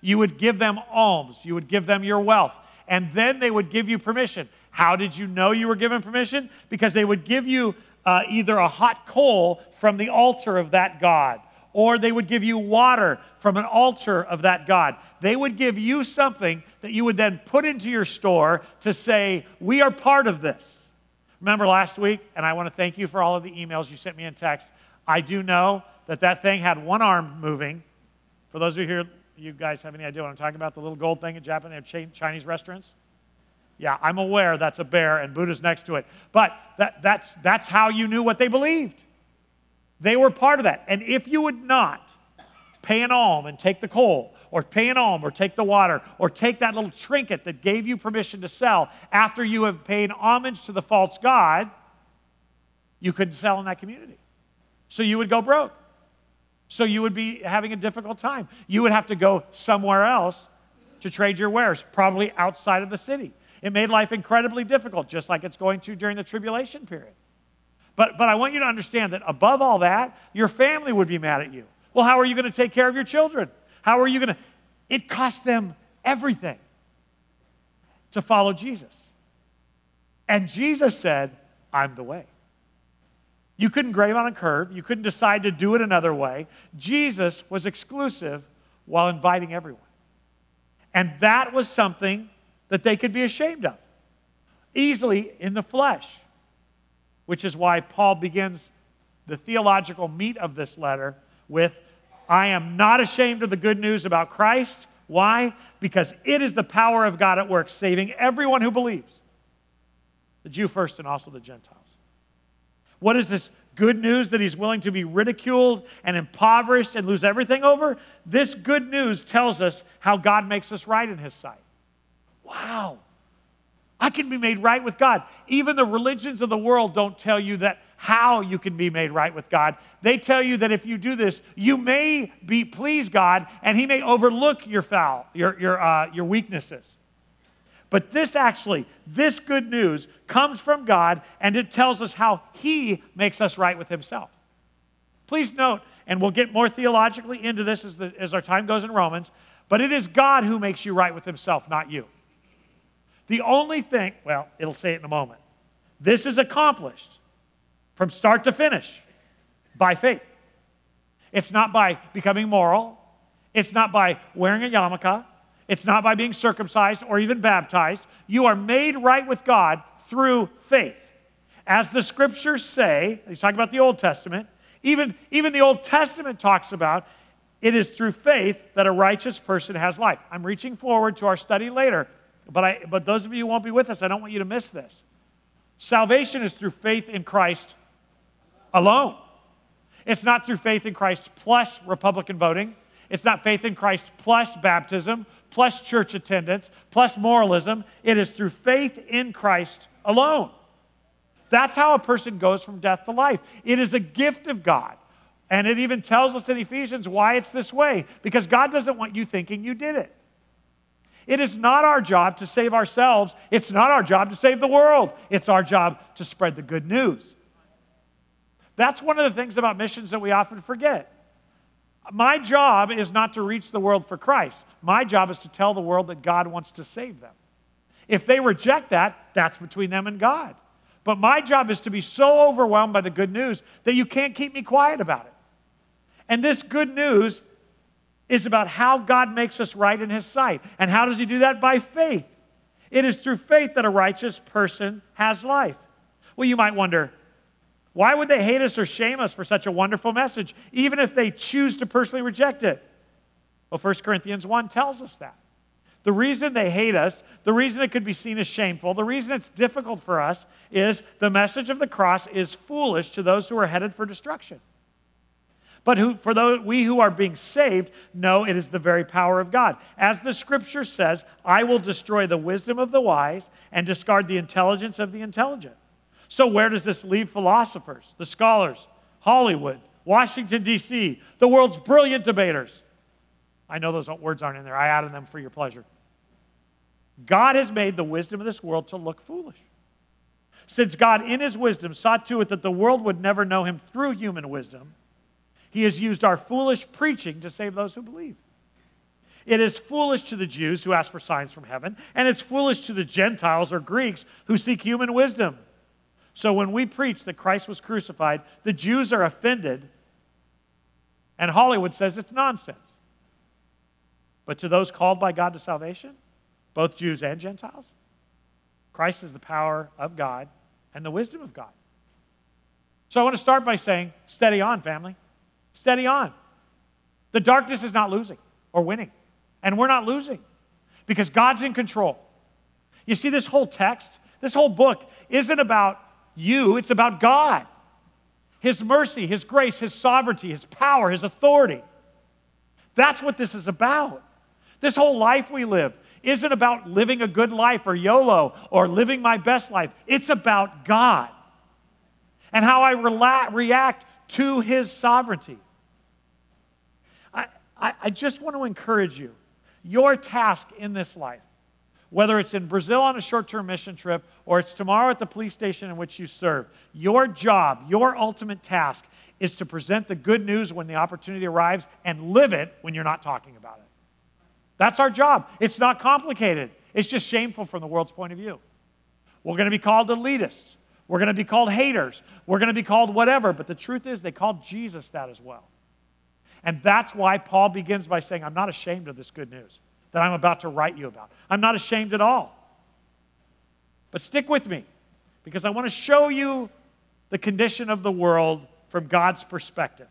You would give them alms, you would give them your wealth, and then they would give you permission. How did you know you were given permission? Because they would give you uh, either a hot coal from the altar of that God, or they would give you water from an altar of that God. They would give you something that you would then put into your store to say, We are part of this. Remember last week, and I want to thank you for all of the emails you sent me in text. I do know that that thing had one arm moving. For those of you here, you guys have any idea what I'm talking about? The little gold thing in Japan, Chinese restaurants? Yeah, I'm aware that's a bear and Buddha's next to it. But that, that's, that's how you knew what they believed. They were part of that. And if you would not pay an alm and take the coal, or pay an alm, or take the water, or take that little trinket that gave you permission to sell after you have paid homage to the false God, you couldn't sell in that community. So you would go broke. So you would be having a difficult time. You would have to go somewhere else to trade your wares, probably outside of the city. It made life incredibly difficult, just like it's going to during the tribulation period. But, but I want you to understand that above all that, your family would be mad at you. Well, how are you going to take care of your children? How are you going to? It cost them everything to follow Jesus. And Jesus said, I'm the way. You couldn't grave on a curve. You couldn't decide to do it another way. Jesus was exclusive while inviting everyone. And that was something that they could be ashamed of easily in the flesh which is why Paul begins the theological meat of this letter with I am not ashamed of the good news about Christ. Why? Because it is the power of God at work, saving everyone who believes the Jew first and also the Gentiles. What is this good news that he's willing to be ridiculed and impoverished and lose everything over? This good news tells us how God makes us right in his sight. Wow. I can be made right with God. Even the religions of the world don't tell you that how you can be made right with God. They tell you that if you do this, you may be please God, and He may overlook your foul, your your uh, your weaknesses. But this actually, this good news comes from God, and it tells us how He makes us right with Himself. Please note, and we'll get more theologically into this as, the, as our time goes in Romans, but it is God who makes you right with Himself, not you. The only thing, well, it'll say it in a moment. This is accomplished from start to finish by faith. It's not by becoming moral. It's not by wearing a yarmulke. It's not by being circumcised or even baptized. You are made right with God through faith. As the scriptures say, he's talking about the Old Testament, even, even the Old Testament talks about it is through faith that a righteous person has life. I'm reaching forward to our study later, but, I, but those of you who won't be with us, I don't want you to miss this. Salvation is through faith in Christ alone. It's not through faith in Christ plus Republican voting. It's not faith in Christ plus baptism, plus church attendance, plus moralism. It is through faith in Christ alone. That's how a person goes from death to life. It is a gift of God. And it even tells us in Ephesians why it's this way because God doesn't want you thinking you did it. It is not our job to save ourselves. It's not our job to save the world. It's our job to spread the good news. That's one of the things about missions that we often forget. My job is not to reach the world for Christ. My job is to tell the world that God wants to save them. If they reject that, that's between them and God. But my job is to be so overwhelmed by the good news that you can't keep me quiet about it. And this good news is about how God makes us right in His sight. And how does He do that? By faith. It is through faith that a righteous person has life. Well, you might wonder, why would they hate us or shame us for such a wonderful message, even if they choose to personally reject it? Well, 1 Corinthians 1 tells us that. The reason they hate us, the reason it could be seen as shameful, the reason it's difficult for us is the message of the cross is foolish to those who are headed for destruction. But who, for those, we who are being saved know it is the very power of God. As the scripture says, I will destroy the wisdom of the wise and discard the intelligence of the intelligent. So, where does this leave philosophers, the scholars, Hollywood, Washington, D.C., the world's brilliant debaters? I know those words aren't in there. I added them for your pleasure. God has made the wisdom of this world to look foolish. Since God, in his wisdom, saw to it that the world would never know him through human wisdom, he has used our foolish preaching to save those who believe. It is foolish to the Jews who ask for signs from heaven, and it's foolish to the Gentiles or Greeks who seek human wisdom. So when we preach that Christ was crucified, the Jews are offended, And Hollywood says it's nonsense. But to those called by God to salvation, both Jews and Gentiles, Christ is the power of God and the wisdom of God. So I want to start by saying, steady on, family. Steady on. The darkness is not losing or winning, and we're not losing because God's in control. You see, this whole text, this whole book isn't about you, it's about God. His mercy, His grace, His sovereignty, His power, His authority. That's what this is about. This whole life we live isn't about living a good life or YOLO or living my best life. It's about God and how I rela- react to His sovereignty. I, I, just want to encourage you your task in this life, whether it's in Brazil on a short term mission trip or it's tomorrow at the police station in which you serve, your job, your ultimate task is to present the good news when the opportunity arrives and live it when you're not talking about it. That's our job. It's not complicated, it's just shameful from the world's point of view. We're going to be called elitists. We're going to be called haters. We're going to be called whatever. But the truth is, they called Jesus that as well. And that's why Paul begins by saying, I'm not ashamed of this good news that I'm about to write you about. I'm not ashamed at all. But stick with me because I want to show you the condition of the world from God's perspective.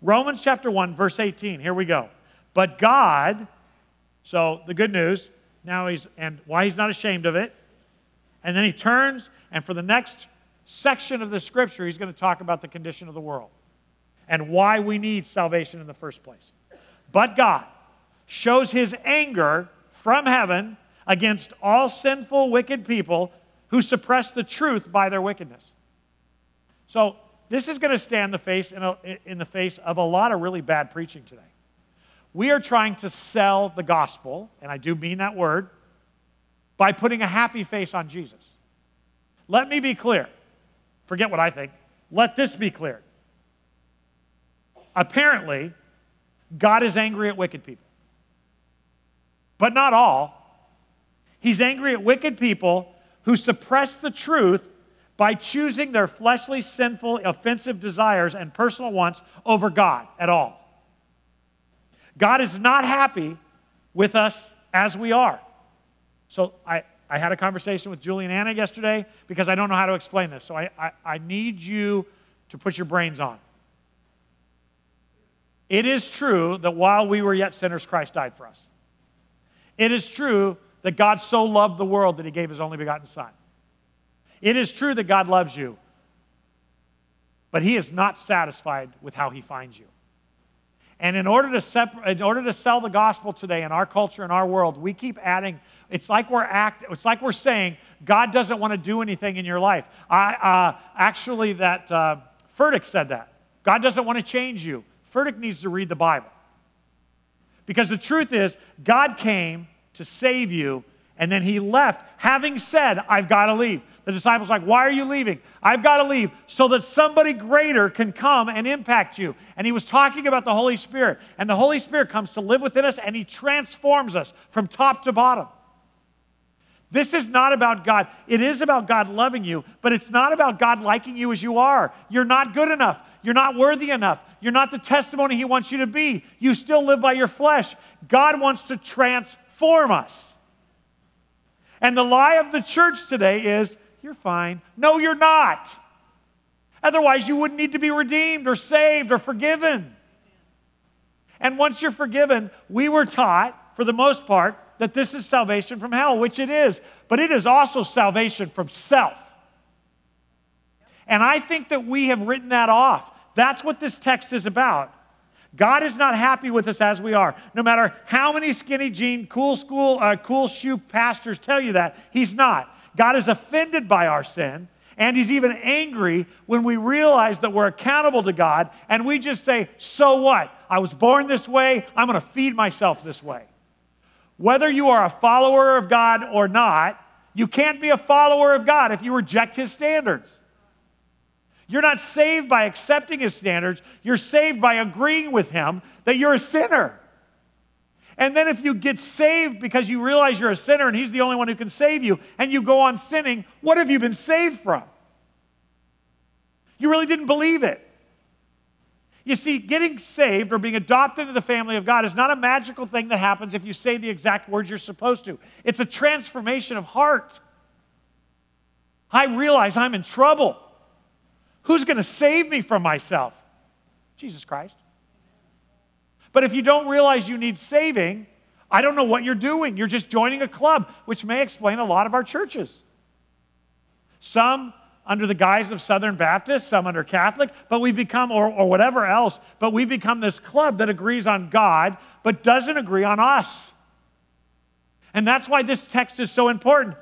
Romans chapter 1, verse 18. Here we go. But God, so the good news, now he's, and why he's not ashamed of it. And then he turns, and for the next section of the scripture, he's going to talk about the condition of the world and why we need salvation in the first place. But God shows his anger from heaven against all sinful, wicked people who suppress the truth by their wickedness. So, this is going to stand the face in, a, in the face of a lot of really bad preaching today. We are trying to sell the gospel, and I do mean that word, by putting a happy face on Jesus. Let me be clear. Forget what I think. Let this be clear. Apparently, God is angry at wicked people. But not all. He's angry at wicked people who suppress the truth by choosing their fleshly, sinful, offensive desires and personal wants over God at all. God is not happy with us as we are. So I, I had a conversation with Julie and Anna yesterday because I don't know how to explain this. So I, I, I need you to put your brains on. It is true that while we were yet sinners, Christ died for us. It is true that God so loved the world that he gave his only begotten Son. It is true that God loves you, but he is not satisfied with how he finds you. And in order to, separ- in order to sell the gospel today in our culture in our world, we keep adding. It's like we're act. It's like we're saying God doesn't want to do anything in your life. I uh, actually that uh, Furtick said that God doesn't want to change you. Furtick needs to read the Bible because the truth is God came to save you, and then He left, having said, "I've got to leave." The disciples like, Why are you leaving? I've got to leave so that somebody greater can come and impact you. And he was talking about the Holy Spirit. And the Holy Spirit comes to live within us and he transforms us from top to bottom. This is not about God. It is about God loving you, but it's not about God liking you as you are. You're not good enough. You're not worthy enough. You're not the testimony He wants you to be. You still live by your flesh. God wants to transform us. And the lie of the church today is you're fine. No, you're not. Otherwise, you wouldn't need to be redeemed or saved or forgiven. And once you're forgiven, we were taught, for the most part, that this is salvation from hell, which it is. But it is also salvation from self. And I think that we have written that off. That's what this text is about. God is not happy with us as we are. No matter how many skinny jean, cool school, uh, cool shoe pastors tell you that, He's not. God is offended by our sin, and He's even angry when we realize that we're accountable to God and we just say, So what? I was born this way, I'm going to feed myself this way. Whether you are a follower of God or not, you can't be a follower of God if you reject His standards. You're not saved by accepting his standards. You're saved by agreeing with him that you're a sinner. And then if you get saved because you realize you're a sinner and he's the only one who can save you, and you go on sinning, what have you been saved from? You really didn't believe it. You see, getting saved or being adopted into the family of God is not a magical thing that happens if you say the exact words you're supposed to. It's a transformation of heart. I realize I'm in trouble. Who's going to save me from myself? Jesus Christ. But if you don't realize you need saving, I don't know what you're doing. You're just joining a club, which may explain a lot of our churches. Some under the guise of Southern Baptist, some under Catholic, but we become, or, or whatever else, but we become this club that agrees on God, but doesn't agree on us. And that's why this text is so important.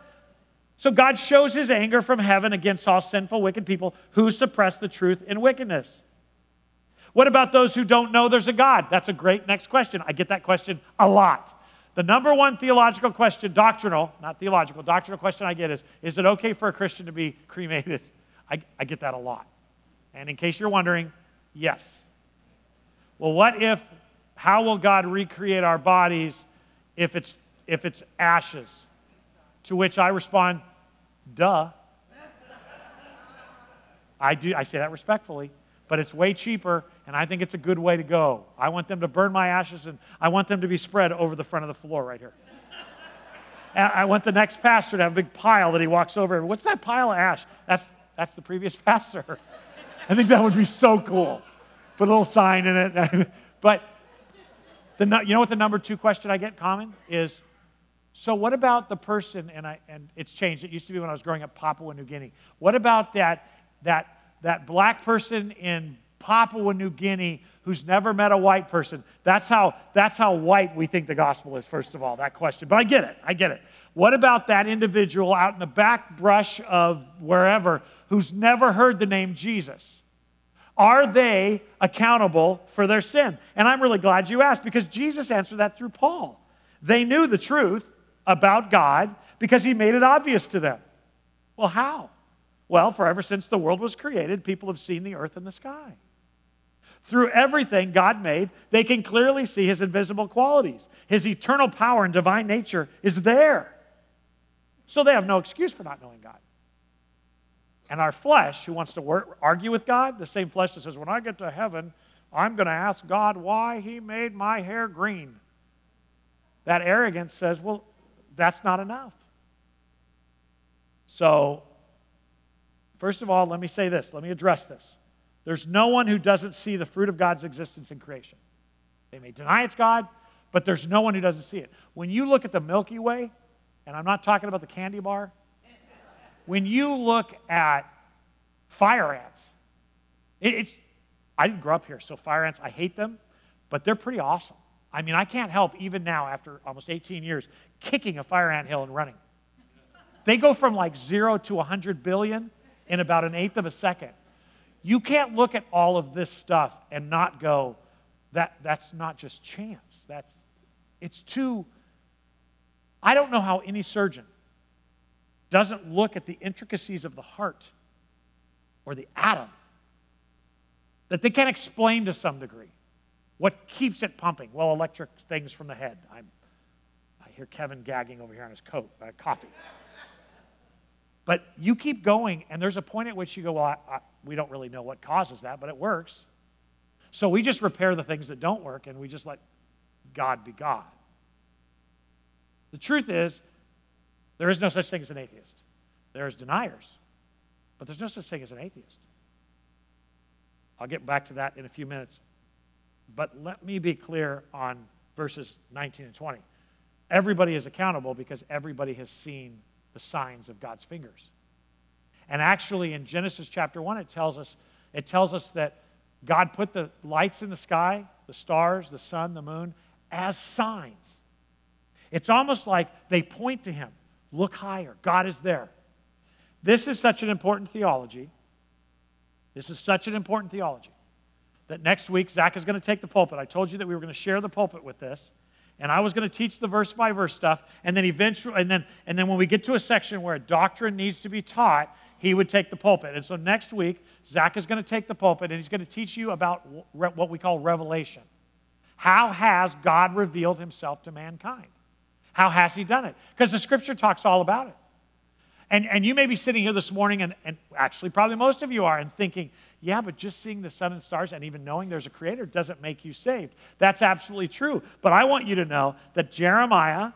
So God shows his anger from heaven against all sinful, wicked people who suppress the truth in wickedness. What about those who don't know there's a God? That's a great next question. I get that question a lot. The number one theological question, doctrinal, not theological, doctrinal question I get is Is it okay for a Christian to be cremated? I, I get that a lot. And in case you're wondering, yes. Well, what if, how will God recreate our bodies if it's, if it's ashes? To which I respond, duh. I, do, I say that respectfully, but it's way cheaper and I think it's a good way to go. I want them to burn my ashes, and I want them to be spread over the front of the floor right here. and I want the next pastor to have a big pile that he walks over. What's that pile of ash? That's, that's the previous pastor. I think that would be so cool. Put a little sign in it. but the, you know what the number two question I get common is so what about the person, and, I, and it's changed. It used to be when I was growing up Papua New Guinea. What about that, that, that black person in Papua New Guinea who's never met a white person. That's how, that's how white we think the gospel is, first of all, that question. But I get it. I get it. What about that individual out in the back brush of wherever who's never heard the name Jesus? Are they accountable for their sin? And I'm really glad you asked because Jesus answered that through Paul. They knew the truth about God because he made it obvious to them. Well, how? Well, for ever since the world was created, people have seen the earth and the sky. Through everything God made, they can clearly see his invisible qualities. His eternal power and divine nature is there. So they have no excuse for not knowing God. And our flesh, who wants to work, argue with God, the same flesh that says, when I get to heaven, I'm going to ask God why he made my hair green. That arrogance says, well, that's not enough. So, first of all, let me say this. Let me address this. There's no one who doesn't see the fruit of God's existence in creation. They may deny it's God, but there's no one who doesn't see it. When you look at the Milky Way, and I'm not talking about the candy bar, when you look at fire ants, it, it's, I didn't grow up here, so fire ants, I hate them, but they're pretty awesome. I mean, I can't help, even now, after almost 18 years, kicking a fire ant hill and running. They go from like zero to 100 billion in about an eighth of a second. You can't look at all of this stuff and not go, that, that's not just chance. That's, it's too, I don't know how any surgeon doesn't look at the intricacies of the heart or the atom that they can't explain to some degree. What keeps it pumping? Well, electric things from the head. I'm, I hear Kevin gagging over here on his coat, uh, coffee. But you keep going, and there's a point at which you go, Well, I, I, we don't really know what causes that, but it works. So we just repair the things that don't work, and we just let God be God. The truth is, there is no such thing as an atheist. There's deniers, but there's no such thing as an atheist. I'll get back to that in a few minutes. But let me be clear on verses 19 and 20. Everybody is accountable because everybody has seen the signs of God's fingers. And actually, in Genesis chapter 1, it tells us, it tells us that God put the lights in the sky, the stars, the sun, the moon, as signs. It's almost like they point to Him. Look higher. God is there. This is such an important theology. This is such an important theology that next week Zach is going to take the pulpit. I told you that we were going to share the pulpit with this and I was going to teach the verse by verse stuff, and then eventually, and then, and then when we get to a section where a doctrine needs to be taught, he would take the pulpit. And so next week, Zach is going to take the pulpit, and he's going to teach you about what we call revelation. How has God revealed himself to mankind? How has he done it? Because the scripture talks all about it. And, and you may be sitting here this morning, and, and actually, probably most of you are, and thinking, yeah, but just seeing the sun and stars and even knowing there's a creator doesn't make you saved. That's absolutely true. But I want you to know that Jeremiah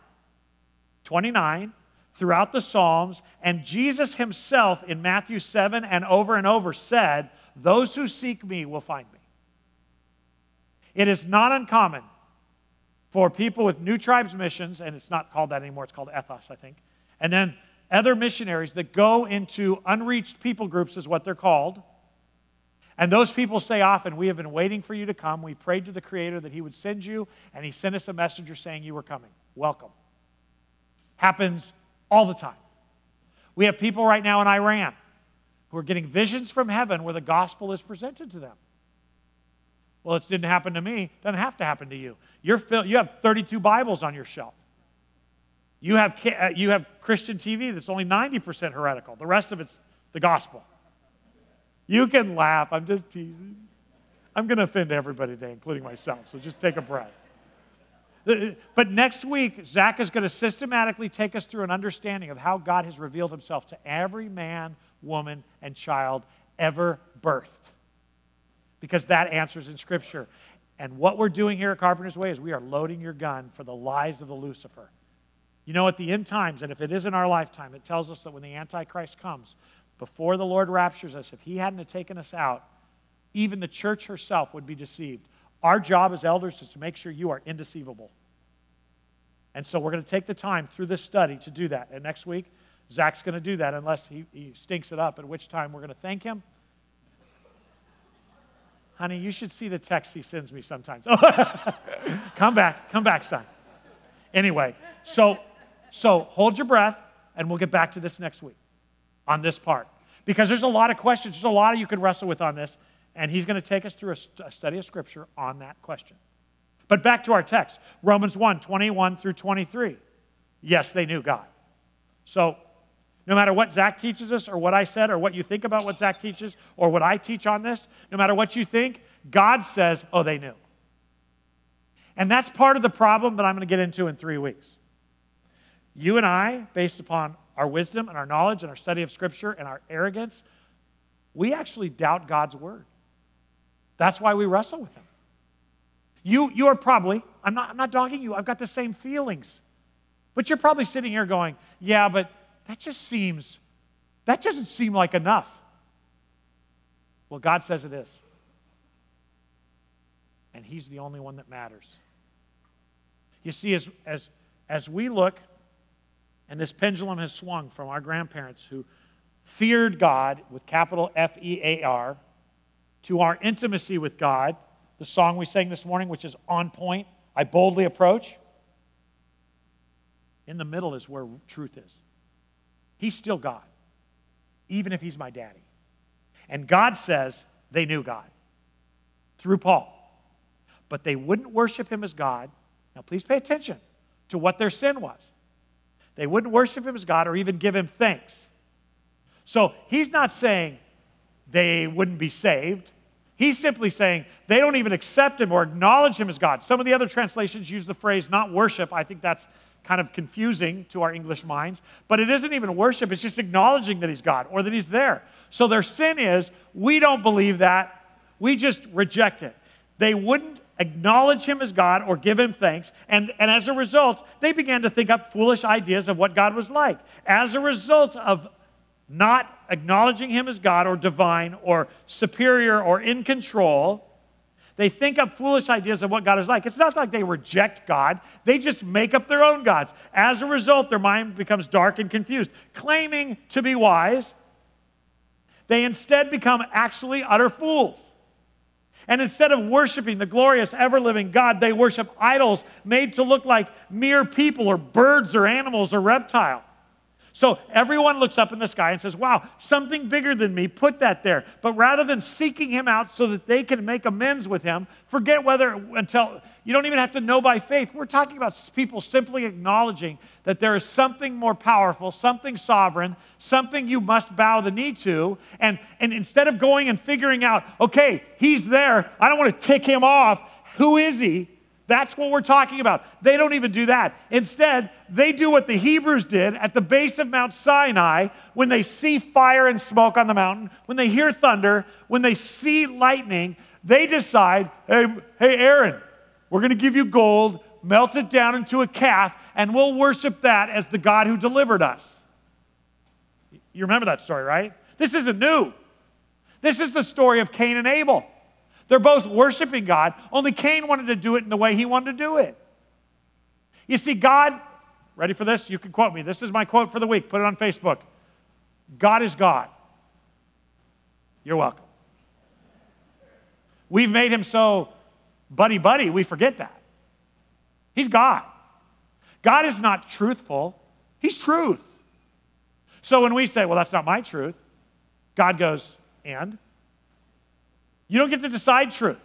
29, throughout the Psalms, and Jesus himself in Matthew 7 and over and over said, Those who seek me will find me. It is not uncommon for people with New Tribes missions, and it's not called that anymore, it's called Ethnos, I think, and then other missionaries that go into unreached people groups, is what they're called. And those people say often, We have been waiting for you to come. We prayed to the Creator that He would send you, and He sent us a messenger saying you were coming. Welcome. Happens all the time. We have people right now in Iran who are getting visions from heaven where the gospel is presented to them. Well, it didn't happen to me. It doesn't have to happen to you. You're, you have 32 Bibles on your shelf. You have, uh, you have Christian TV that's only 90% heretical. The rest of it's the gospel. You can laugh. I'm just teasing. I'm going to offend everybody today, including myself, so just take a breath. Uh, but next week, Zach is going to systematically take us through an understanding of how God has revealed himself to every man, woman, and child ever birthed. Because that answers in Scripture. And what we're doing here at Carpenter's Way is we are loading your gun for the lies of the Lucifer. You know, at the end times, and if it is in our lifetime, it tells us that when the Antichrist comes, before the Lord raptures us, if he hadn't taken us out, even the church herself would be deceived. Our job as elders is to make sure you are indeceivable. And so we're going to take the time through this study to do that. And next week, Zach's going to do that unless he, he stinks it up, at which time we're going to thank him. Honey, you should see the text he sends me sometimes. come back, come back, son. Anyway, so so hold your breath, and we'll get back to this next week on this part. Because there's a lot of questions, there's a lot you can wrestle with on this, and he's going to take us through a, st- a study of Scripture on that question. But back to our text Romans 1 21 through 23. Yes, they knew God. So, no matter what Zach teaches us, or what I said, or what you think about what Zach teaches, or what I teach on this, no matter what you think, God says, oh, they knew. And that's part of the problem that I'm going to get into in three weeks. You and I, based upon our wisdom and our knowledge and our study of Scripture and our arrogance, we actually doubt God's word. That's why we wrestle with Him. You, you are probably, I'm not, I'm not dogging you, I've got the same feelings. But you're probably sitting here going, yeah, but that just seems, that doesn't seem like enough. Well, God says it is. And He's the only one that matters. You see, as, as, as we look and this pendulum has swung from our grandparents who feared God with capital F E A R to our intimacy with God, the song we sang this morning, which is on point, I boldly approach. In the middle is where truth is. He's still God, even if he's my daddy. And God says they knew God through Paul, but they wouldn't worship him as God. Now, please pay attention to what their sin was. They wouldn't worship him as God or even give him thanks. So he's not saying they wouldn't be saved. He's simply saying they don't even accept him or acknowledge him as God. Some of the other translations use the phrase not worship. I think that's kind of confusing to our English minds. But it isn't even worship, it's just acknowledging that he's God or that he's there. So their sin is we don't believe that, we just reject it. They wouldn't acknowledge him as God or give him thanks. And, and as a result, they began to think up foolish ideas of what God was like. As a result of not acknowledging him as God or divine or superior or in control, they think up foolish ideas of what God is like. It's not like they reject God, they just make up their own gods. As a result, their mind becomes dark and confused. Claiming to be wise, they instead become actually utter fools. And instead of worshiping the glorious, ever living God, they worship idols made to look like mere people or birds or animals or reptile. So everyone looks up in the sky and says, Wow, something bigger than me, put that there. But rather than seeking him out so that they can make amends with him, forget whether until you don't even have to know by faith. We're talking about people simply acknowledging that there is something more powerful, something sovereign, something you must bow the knee to. And, and instead of going and figuring out, okay, he's there, I don't want to tick him off, who is he? That's what we're talking about. They don't even do that. Instead, they do what the Hebrews did at the base of Mount Sinai when they see fire and smoke on the mountain, when they hear thunder, when they see lightning. They decide, hey, hey Aaron, we're going to give you gold, melt it down into a calf, and we'll worship that as the God who delivered us. You remember that story, right? This isn't new. This is the story of Cain and Abel. They're both worshiping God, only Cain wanted to do it in the way he wanted to do it. You see, God, ready for this? You can quote me. This is my quote for the week. Put it on Facebook. God is God. You're welcome. We've made him so buddy buddy, we forget that. He's God. God is not truthful, He's truth. So when we say, well, that's not my truth, God goes, and? You don't get to decide truth.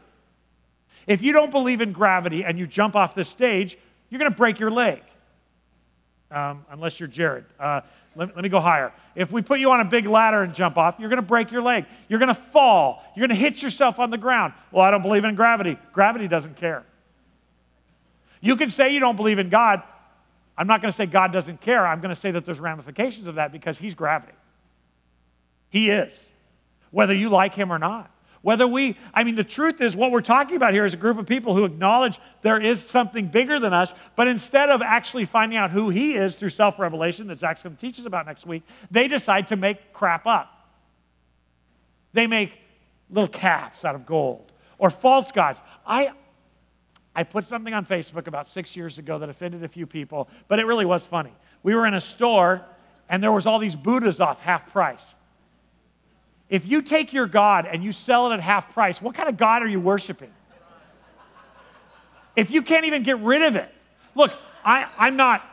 If you don't believe in gravity and you jump off the stage, you're going to break your leg. Um, unless you're Jared. Uh, let, let, me go higher. If we put you on a big ladder and jump off, you're going to break your leg. You're going to fall. You're going to hit yourself on the ground. Well, I don't believe in gravity. Gravity doesn't care. You can say you don't believe in God. I'm not going to say God doesn't care. I'm going to say that there's ramifications of that because He's gravity. He is, whether you like Him or not. Whether we, I mean, the truth is, what we're talking about here is a group of people who acknowledge there is something bigger than us, but instead of actually finding out who He is through self revelation that Zach's going to teach us about next week, they decide to make crap up. They make little calves out of gold or false gods. I, I put something on Facebook about six years ago that offended a few people, but it really was funny. We were in a store and there was all these Buddhas off half price. If you take your God and you sell it at half price, what kind of God are you worshiping? If you can't even get rid of it. Look, I, I'm not,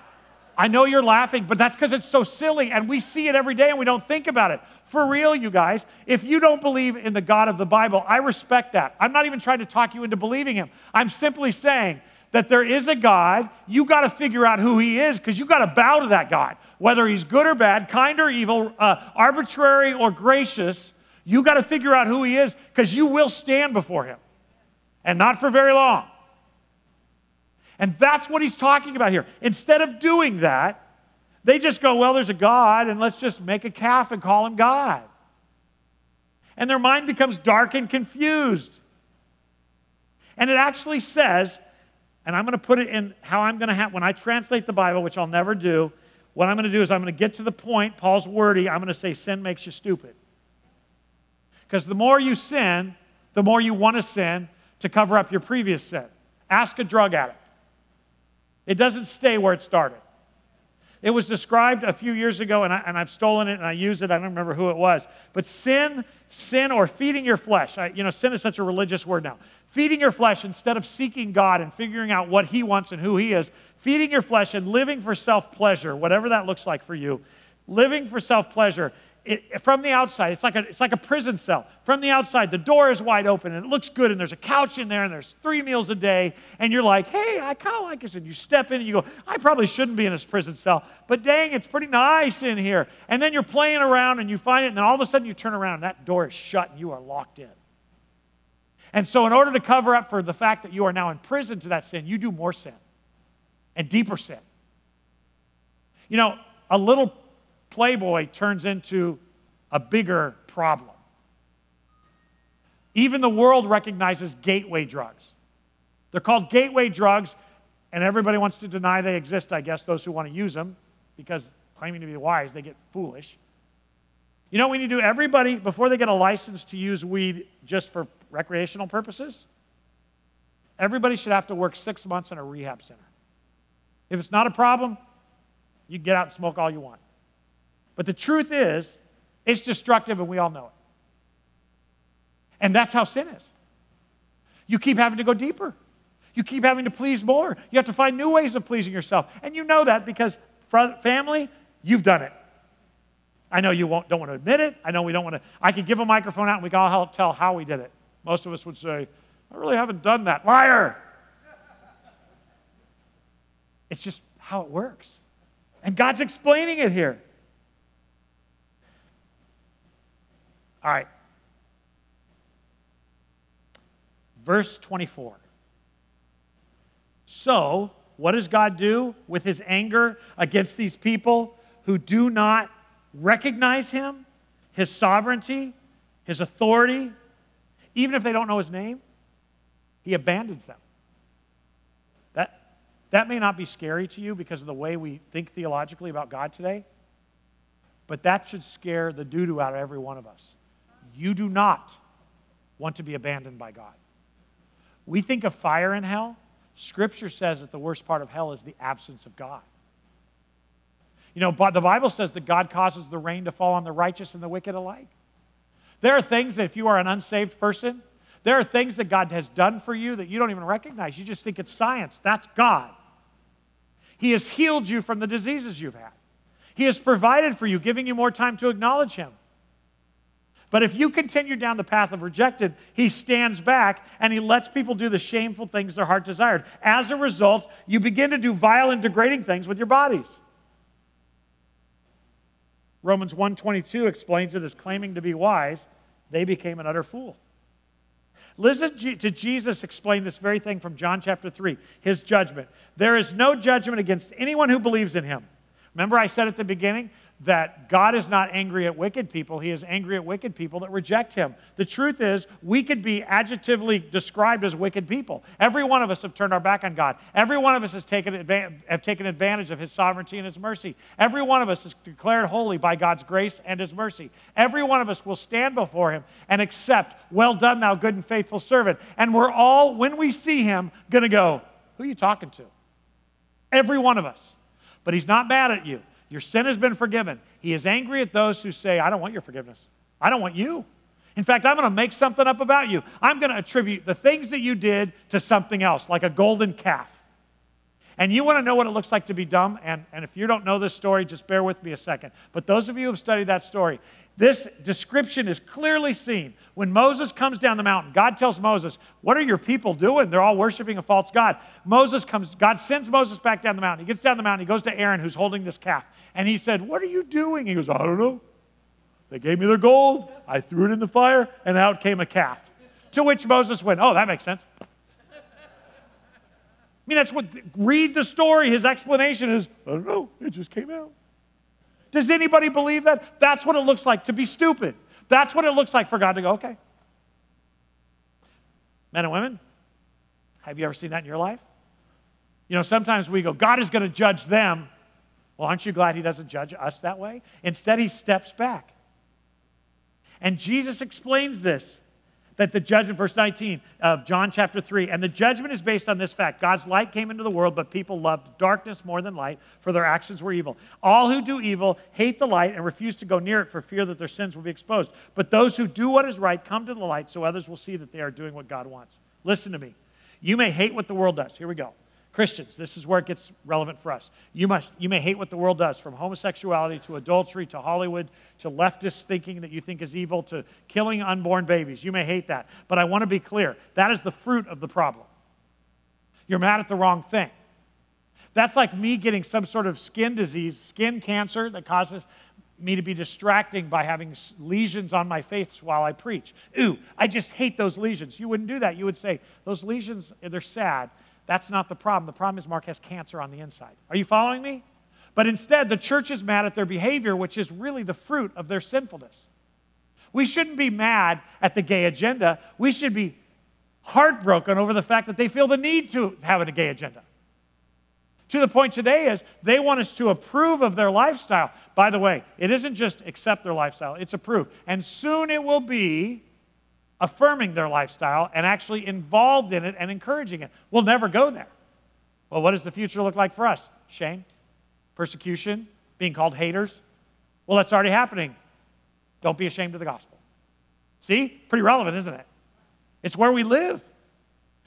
I know you're laughing, but that's because it's so silly and we see it every day and we don't think about it. For real, you guys, if you don't believe in the God of the Bible, I respect that. I'm not even trying to talk you into believing him. I'm simply saying that there is a God. You got to figure out who he is because you got to bow to that God. Whether he's good or bad, kind or evil, uh, arbitrary or gracious, you got to figure out who he is because you will stand before him and not for very long. And that's what he's talking about here. Instead of doing that, they just go, well, there's a God, and let's just make a calf and call him God. And their mind becomes dark and confused. And it actually says and I'm going to put it in how I'm going to have, when I translate the Bible, which I'll never do, what I'm going to do is I'm going to get to the point, Paul's wordy, I'm going to say sin makes you stupid. Because the more you sin, the more you want to sin to cover up your previous sin. Ask a drug addict. It doesn't stay where it started. It was described a few years ago, and, I, and I've stolen it and I use it. I don't remember who it was. But sin, sin or feeding your flesh, I, you know, sin is such a religious word now feeding your flesh instead of seeking God and figuring out what He wants and who He is, feeding your flesh and living for self pleasure, whatever that looks like for you, living for self pleasure. From the outside, it's like, a, it's like a prison cell. From the outside, the door is wide open and it looks good, and there's a couch in there, and there's three meals a day, and you're like, hey, I kind of like this. And you step in and you go, I probably shouldn't be in this prison cell, but dang, it's pretty nice in here. And then you're playing around and you find it, and then all of a sudden you turn around, and that door is shut, and you are locked in. And so, in order to cover up for the fact that you are now in prison to that sin, you do more sin and deeper sin. You know, a little playboy turns into a bigger problem. Even the world recognizes gateway drugs. They're called gateway drugs, and everybody wants to deny they exist, I guess, those who want to use them, because claiming to be wise, they get foolish. You know what we need to do? Everybody, before they get a license to use weed just for recreational purposes, everybody should have to work six months in a rehab center. If it's not a problem, you get out and smoke all you want. But the truth is, it's destructive and we all know it. And that's how sin is. You keep having to go deeper. You keep having to please more. You have to find new ways of pleasing yourself. And you know that because family, you've done it. I know you won't, don't want to admit it. I know we don't want to. I could give a microphone out and we can all tell how we did it. Most of us would say, I really haven't done that. Liar! It's just how it works. And God's explaining it here. All right. Verse 24. So, what does God do with his anger against these people who do not recognize him, his sovereignty, his authority, even if they don't know his name? He abandons them. That, that may not be scary to you because of the way we think theologically about God today, but that should scare the doo doo out of every one of us. You do not want to be abandoned by God. We think of fire in hell. Scripture says that the worst part of hell is the absence of God. You know, but the Bible says that God causes the rain to fall on the righteous and the wicked alike. There are things that if you are an unsaved person, there are things that God has done for you that you don't even recognize. You just think it's science. That's God. He has healed you from the diseases you've had. He has provided for you, giving you more time to acknowledge Him. But if you continue down the path of rejected, he stands back and he lets people do the shameful things their heart desired. As a result, you begin to do vile and degrading things with your bodies. Romans 1:22 explains it as claiming to be wise, they became an utter fool. Listen to Jesus explain this very thing from John chapter 3, his judgment. There is no judgment against anyone who believes in him. Remember, I said at the beginning, that God is not angry at wicked people. He is angry at wicked people that reject Him. The truth is, we could be adjectively described as wicked people. Every one of us have turned our back on God. Every one of us has taken, adva- have taken advantage of His sovereignty and His mercy. Every one of us is declared holy by God's grace and His mercy. Every one of us will stand before Him and accept, Well done, thou good and faithful servant. And we're all, when we see Him, going to go, Who are you talking to? Every one of us. But He's not mad at you. Your sin has been forgiven. He is angry at those who say, I don't want your forgiveness. I don't want you. In fact, I'm going to make something up about you. I'm going to attribute the things that you did to something else, like a golden calf. And you want to know what it looks like to be dumb? And, and if you don't know this story, just bear with me a second. But those of you who have studied that story, this description is clearly seen. When Moses comes down the mountain, God tells Moses, What are your people doing? They're all worshiping a false God. Moses comes, God sends Moses back down the mountain. He gets down the mountain, he goes to Aaron, who's holding this calf. And he said, What are you doing? He goes, I don't know. They gave me their gold. I threw it in the fire, and out came a calf. To which Moses went, Oh, that makes sense. I mean, that's what, read the story. His explanation is, I don't know, it just came out. Does anybody believe that? That's what it looks like to be stupid. That's what it looks like for God to go, okay. Men and women, have you ever seen that in your life? You know, sometimes we go, God is going to judge them. Well, aren't you glad he doesn't judge us that way? Instead, he steps back. And Jesus explains this that the judgment, verse 19 of John chapter 3, and the judgment is based on this fact God's light came into the world, but people loved darkness more than light, for their actions were evil. All who do evil hate the light and refuse to go near it for fear that their sins will be exposed. But those who do what is right come to the light so others will see that they are doing what God wants. Listen to me. You may hate what the world does. Here we go. Christians, this is where it gets relevant for us. You, must, you may hate what the world does, from homosexuality to adultery to Hollywood to leftist thinking that you think is evil to killing unborn babies. You may hate that. But I want to be clear that is the fruit of the problem. You're mad at the wrong thing. That's like me getting some sort of skin disease, skin cancer that causes me to be distracting by having lesions on my face while I preach. Ooh, I just hate those lesions. You wouldn't do that. You would say, those lesions, they're sad that's not the problem. The problem is Mark has cancer on the inside. Are you following me? But instead, the church is mad at their behavior, which is really the fruit of their sinfulness. We shouldn't be mad at the gay agenda. We should be heartbroken over the fact that they feel the need to have a gay agenda. To the point today is they want us to approve of their lifestyle. By the way, it isn't just accept their lifestyle, it's approve. And soon it will be affirming their lifestyle and actually involved in it and encouraging it. We'll never go there. Well, what does the future look like for us? Shame, persecution, being called haters. Well, that's already happening. Don't be ashamed of the gospel. See? Pretty relevant, isn't it? It's where we live.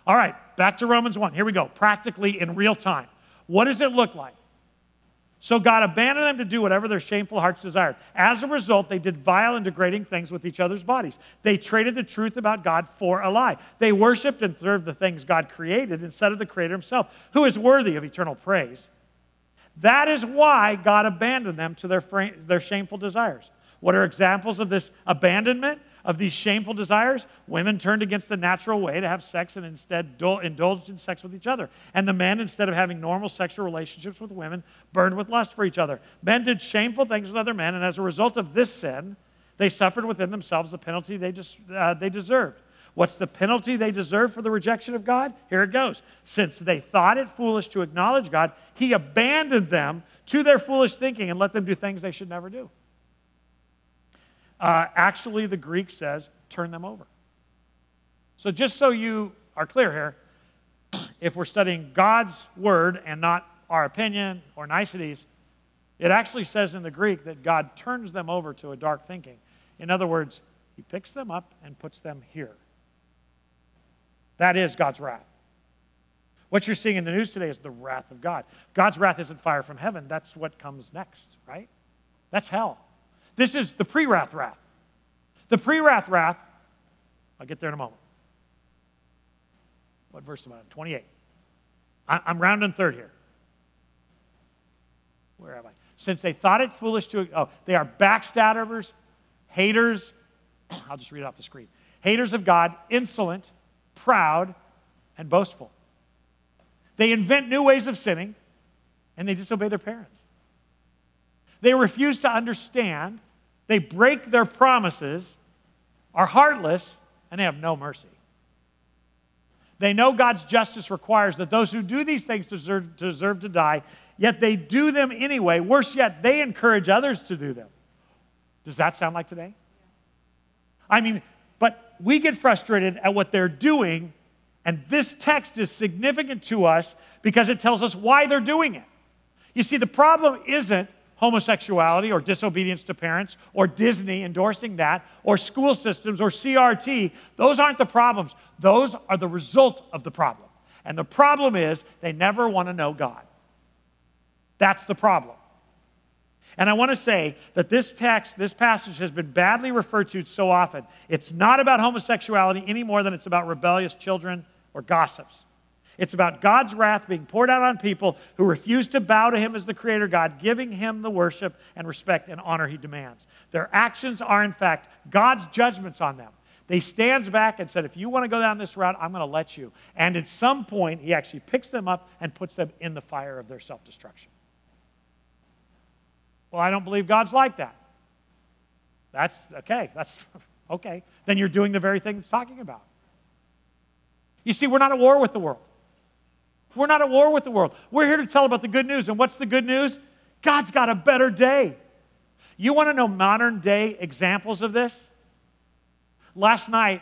All right, back to Romans 1. Here we go. Practically in real time. What does it look like? So God abandoned them to do whatever their shameful hearts desired. As a result, they did vile and degrading things with each other's bodies. They traded the truth about God for a lie. They worshiped and served the things God created instead of the Creator Himself, who is worthy of eternal praise. That is why God abandoned them to their, their shameful desires. What are examples of this abandonment? Of these shameful desires, women turned against the natural way to have sex and instead indulged in sex with each other. And the men, instead of having normal sexual relationships with women, burned with lust for each other. Men did shameful things with other men, and as a result of this sin, they suffered within themselves the penalty they, des- uh, they deserved. What's the penalty they deserve for the rejection of God? Here it goes. Since they thought it foolish to acknowledge God, He abandoned them to their foolish thinking and let them do things they should never do. Uh, actually, the Greek says, turn them over. So, just so you are clear here, if we're studying God's word and not our opinion or niceties, it actually says in the Greek that God turns them over to a dark thinking. In other words, He picks them up and puts them here. That is God's wrath. What you're seeing in the news today is the wrath of God. God's wrath isn't fire from heaven, that's what comes next, right? That's hell. This is the pre wrath wrath. The pre wrath wrath, I'll get there in a moment. What verse am I on? 28. I'm rounding third here. Where am I? Since they thought it foolish to, oh, they are backstabbers, haters. I'll just read it off the screen. Haters of God, insolent, proud, and boastful. They invent new ways of sinning, and they disobey their parents. They refuse to understand. They break their promises, are heartless, and they have no mercy. They know God's justice requires that those who do these things deserve, deserve to die, yet they do them anyway. Worse yet, they encourage others to do them. Does that sound like today? I mean, but we get frustrated at what they're doing, and this text is significant to us because it tells us why they're doing it. You see, the problem isn't homosexuality or disobedience to parents or Disney endorsing that or school systems or CRT. Those aren't the problems. Those are the result of the problem. And the problem is they never want to know God. That's the problem. And I want to say that this text, this passage has been badly referred to so often. It's not about homosexuality any more than it's about rebellious children or gossips. It's about God's wrath being poured out on people who refuse to bow to Him as the Creator God, giving Him the worship and respect and honor He demands. Their actions are, in fact, God's judgments on them. They stands back and said, if you want to go down this route, I'm going to let you. And at some point, He actually picks them up and puts them in the fire of their self destruction. Well, I don't believe God's like that. That's okay. That's okay. Then you're doing the very thing it's talking about. You see, we're not at war with the world. We're not at war with the world. We're here to tell about the good news. And what's the good news? God's got a better day. You want to know modern day examples of this? Last night,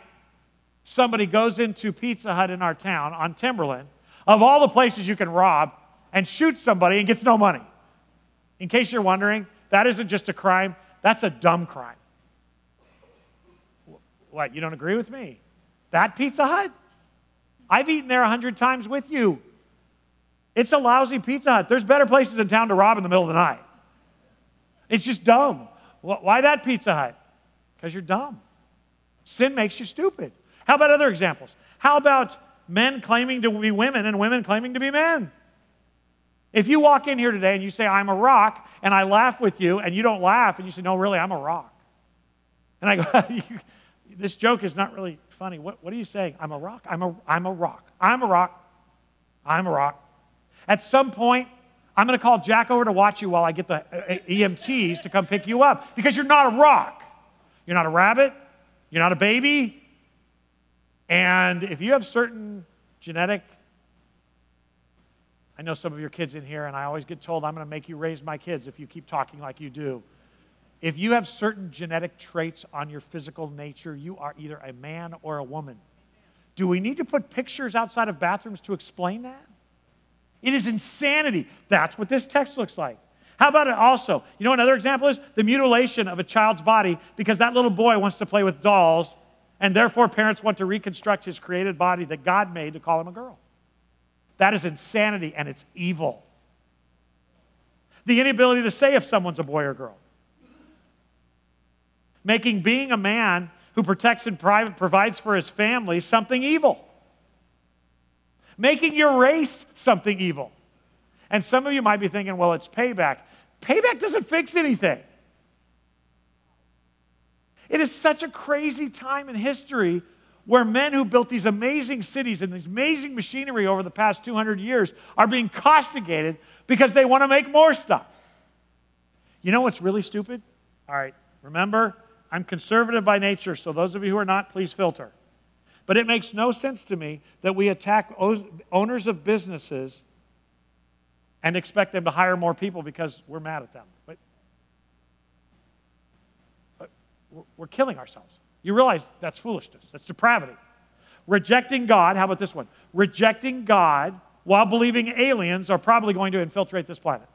somebody goes into Pizza Hut in our town on Timberland, of all the places you can rob, and shoots somebody and gets no money. In case you're wondering, that isn't just a crime, that's a dumb crime. What, you don't agree with me? That Pizza Hut? I've eaten there a hundred times with you. It's a lousy Pizza Hut. There's better places in town to rob in the middle of the night. It's just dumb. Why that Pizza Hut? Because you're dumb. Sin makes you stupid. How about other examples? How about men claiming to be women and women claiming to be men? If you walk in here today and you say, I'm a rock, and I laugh with you, and you don't laugh, and you say, No, really, I'm a rock. And I go, This joke is not really funny. What, what are you saying? I'm a rock. I'm a, I'm a rock. I'm a rock. I'm a rock. At some point, I'm going to call Jack over to watch you while I get the uh, uh, EMTs to come pick you up because you're not a rock. You're not a rabbit. You're not a baby. And if you have certain genetic, I know some of your kids in here, and I always get told I'm going to make you raise my kids if you keep talking like you do. If you have certain genetic traits on your physical nature, you are either a man or a woman. Do we need to put pictures outside of bathrooms to explain that? It is insanity. That's what this text looks like. How about it also? You know, another example is the mutilation of a child's body because that little boy wants to play with dolls, and therefore parents want to reconstruct his created body that God made to call him a girl. That is insanity and it's evil. The inability to say if someone's a boy or girl. Making being a man who protects and provides for his family something evil making your race something evil. And some of you might be thinking, well, it's payback. Payback doesn't fix anything. It is such a crazy time in history where men who built these amazing cities and these amazing machinery over the past 200 years are being castigated because they want to make more stuff. You know what's really stupid? All right, remember, I'm conservative by nature, so those of you who are not, please filter. But it makes no sense to me that we attack owners of businesses and expect them to hire more people because we're mad at them. But, but we're killing ourselves. You realize that's foolishness, that's depravity. Rejecting God, how about this one? Rejecting God while believing aliens are probably going to infiltrate this planet.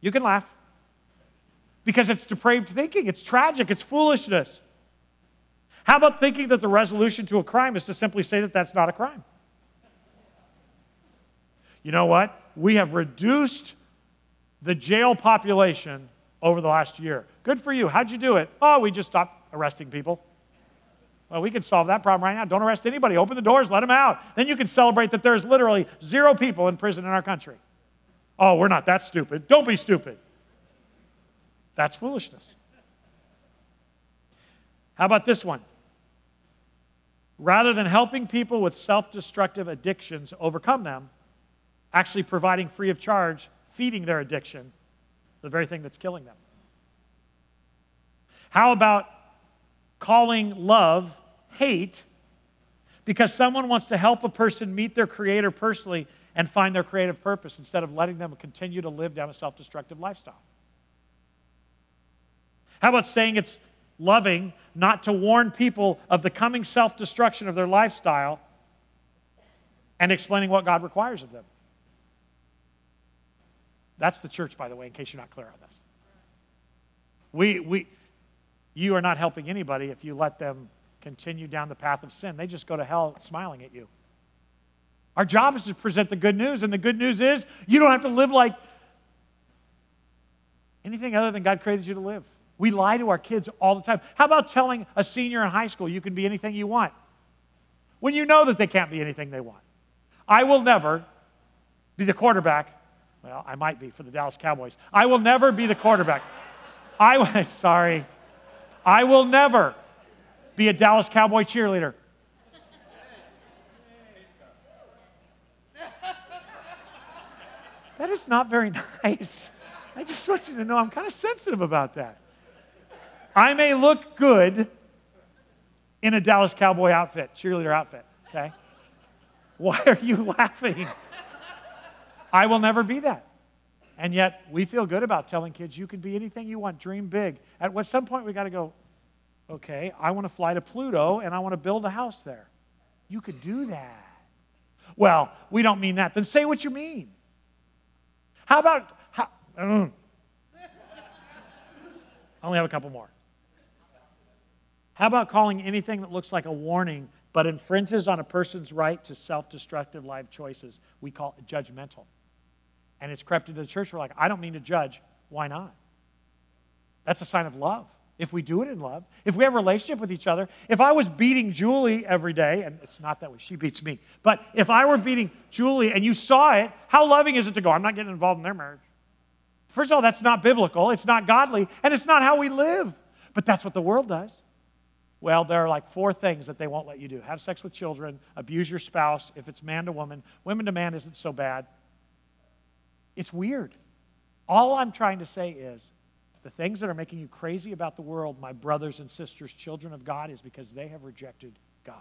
You can laugh because it's depraved thinking, it's tragic, it's foolishness. How about thinking that the resolution to a crime is to simply say that that's not a crime? You know what? We have reduced the jail population over the last year. Good for you. How'd you do it? Oh, we just stopped arresting people. Well, we can solve that problem right now. Don't arrest anybody. Open the doors, let them out. Then you can celebrate that there's literally zero people in prison in our country. Oh, we're not that stupid. Don't be stupid. That's foolishness. How about this one? Rather than helping people with self destructive addictions overcome them, actually providing free of charge, feeding their addiction, the very thing that's killing them. How about calling love hate because someone wants to help a person meet their creator personally and find their creative purpose instead of letting them continue to live down a self destructive lifestyle? How about saying it's loving not to warn people of the coming self destruction of their lifestyle and explaining what God requires of them? That's the church, by the way, in case you're not clear on this. We, we, you are not helping anybody if you let them continue down the path of sin. They just go to hell smiling at you. Our job is to present the good news, and the good news is you don't have to live like anything other than God created you to live. We lie to our kids all the time. How about telling a senior in high school you can be anything you want when you know that they can't be anything they want? I will never be the quarterback well, I might be for the Dallas Cowboys. I will never be the quarterback. I sorry. I will never be a Dallas Cowboy cheerleader. That is not very nice. I just want you to know I'm kind of sensitive about that. I may look good in a Dallas Cowboy outfit, cheerleader outfit, okay? Why are you laughing? I will never be that. And yet, we feel good about telling kids you can be anything you want, dream big. At some point, we got to go, okay, I want to fly to Pluto and I want to build a house there. You could do that. Well, we don't mean that. Then say what you mean. How about, how, mm. I only have a couple more. How about calling anything that looks like a warning but infringes on a person's right to self destructive life choices? We call it judgmental and it's crept into the church, we're like, I don't mean to judge. Why not? That's a sign of love. If we do it in love, if we have a relationship with each other, if I was beating Julie every day, and it's not that way, she beats me, but if I were beating Julie and you saw it, how loving is it to go, I'm not getting involved in their marriage? First of all, that's not biblical, it's not godly, and it's not how we live. But that's what the world does. Well, there are like four things that they won't let you do have sex with children, abuse your spouse, if it's man to woman. Women to man isn't so bad. It's weird. All I'm trying to say is the things that are making you crazy about the world, my brothers and sisters, children of God, is because they have rejected God.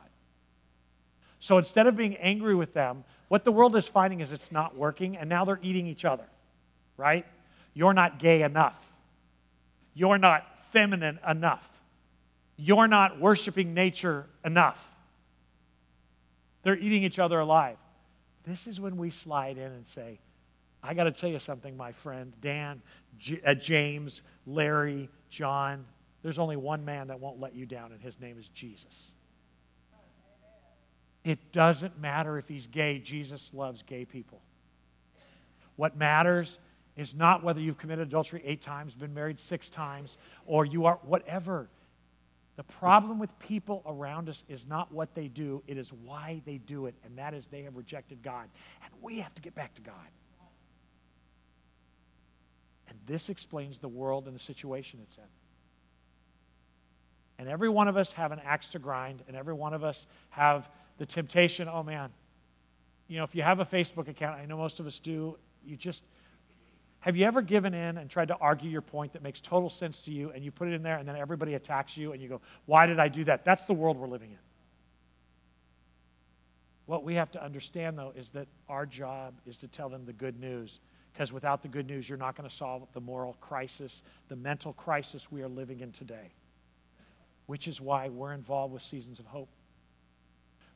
So instead of being angry with them, what the world is finding is it's not working, and now they're eating each other, right? You're not gay enough. You're not feminine enough. You're not worshiping nature enough. They're eating each other alive. This is when we slide in and say, I got to tell you something, my friend. Dan, J- uh, James, Larry, John, there's only one man that won't let you down, and his name is Jesus. It doesn't matter if he's gay, Jesus loves gay people. What matters is not whether you've committed adultery eight times, been married six times, or you are whatever. The problem with people around us is not what they do, it is why they do it, and that is they have rejected God. And we have to get back to God. And this explains the world and the situation it's in. And every one of us have an axe to grind, and every one of us have the temptation, oh man, you know, if you have a Facebook account, I know most of us do, you just, have you ever given in and tried to argue your point that makes total sense to you, and you put it in there, and then everybody attacks you, and you go, why did I do that? That's the world we're living in. What we have to understand, though, is that our job is to tell them the good news. Because without the good news, you're not going to solve the moral crisis, the mental crisis we are living in today. Which is why we're involved with Seasons of Hope.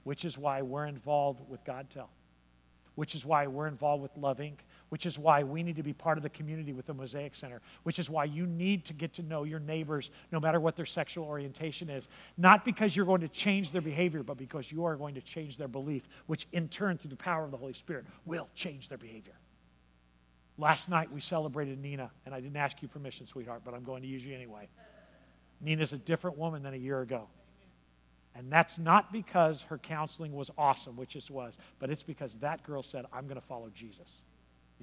Which is why we're involved with God Tell. Which is why we're involved with Love Inc which is why we need to be part of the community with the Mosaic Center, which is why you need to get to know your neighbors no matter what their sexual orientation is. Not because you're going to change their behavior, but because you are going to change their belief, which in turn, through the power of the Holy Spirit, will change their behavior. Last night we celebrated Nina, and I didn't ask you permission, sweetheart, but I'm going to use you anyway. Nina's a different woman than a year ago. And that's not because her counseling was awesome, which it was, but it's because that girl said, I'm going to follow Jesus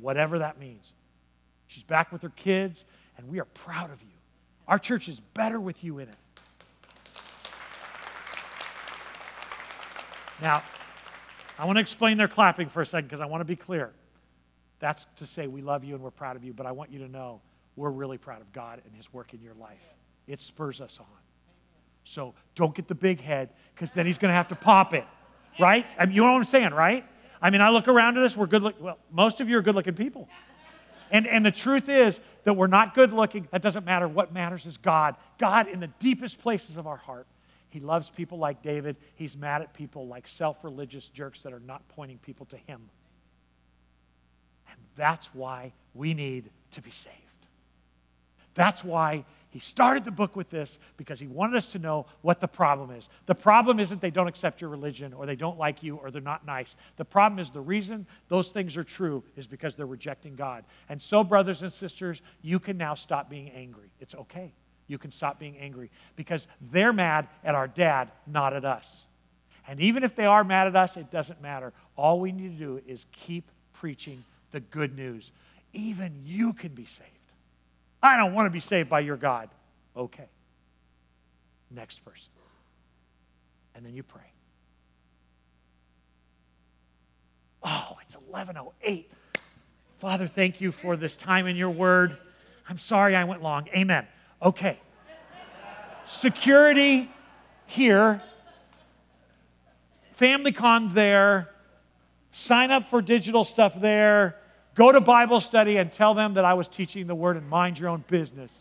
whatever that means. She's back with her kids, and we are proud of you. Our church is better with you in it. Now, I want to explain their clapping for a second because I want to be clear. That's to say we love you and we're proud of you, but I want you to know we're really proud of God and His work in your life. It spurs us on. So don't get the big head because then He's going to have to pop it, right? I mean, you know what I'm saying, right? I mean, I look around at us, we're good looking. Well, most of you are good looking people. And, and the truth is that we're not good looking. That doesn't matter. What matters is God. God in the deepest places of our heart. He loves people like David. He's mad at people like self religious jerks that are not pointing people to Him. And that's why we need to be saved. That's why he started the book with this because he wanted us to know what the problem is. The problem isn't they don't accept your religion or they don't like you or they're not nice. The problem is the reason those things are true is because they're rejecting God. And so, brothers and sisters, you can now stop being angry. It's okay. You can stop being angry because they're mad at our dad, not at us. And even if they are mad at us, it doesn't matter. All we need to do is keep preaching the good news. Even you can be saved. I don't want to be saved by your God. Okay. Next person. And then you pray. Oh, it's 1108. Father, thank you for this time in your word. I'm sorry I went long. Amen. Okay. Security here. FamilyCon there. Sign up for digital stuff there. Go to Bible study and tell them that I was teaching the word and mind your own business.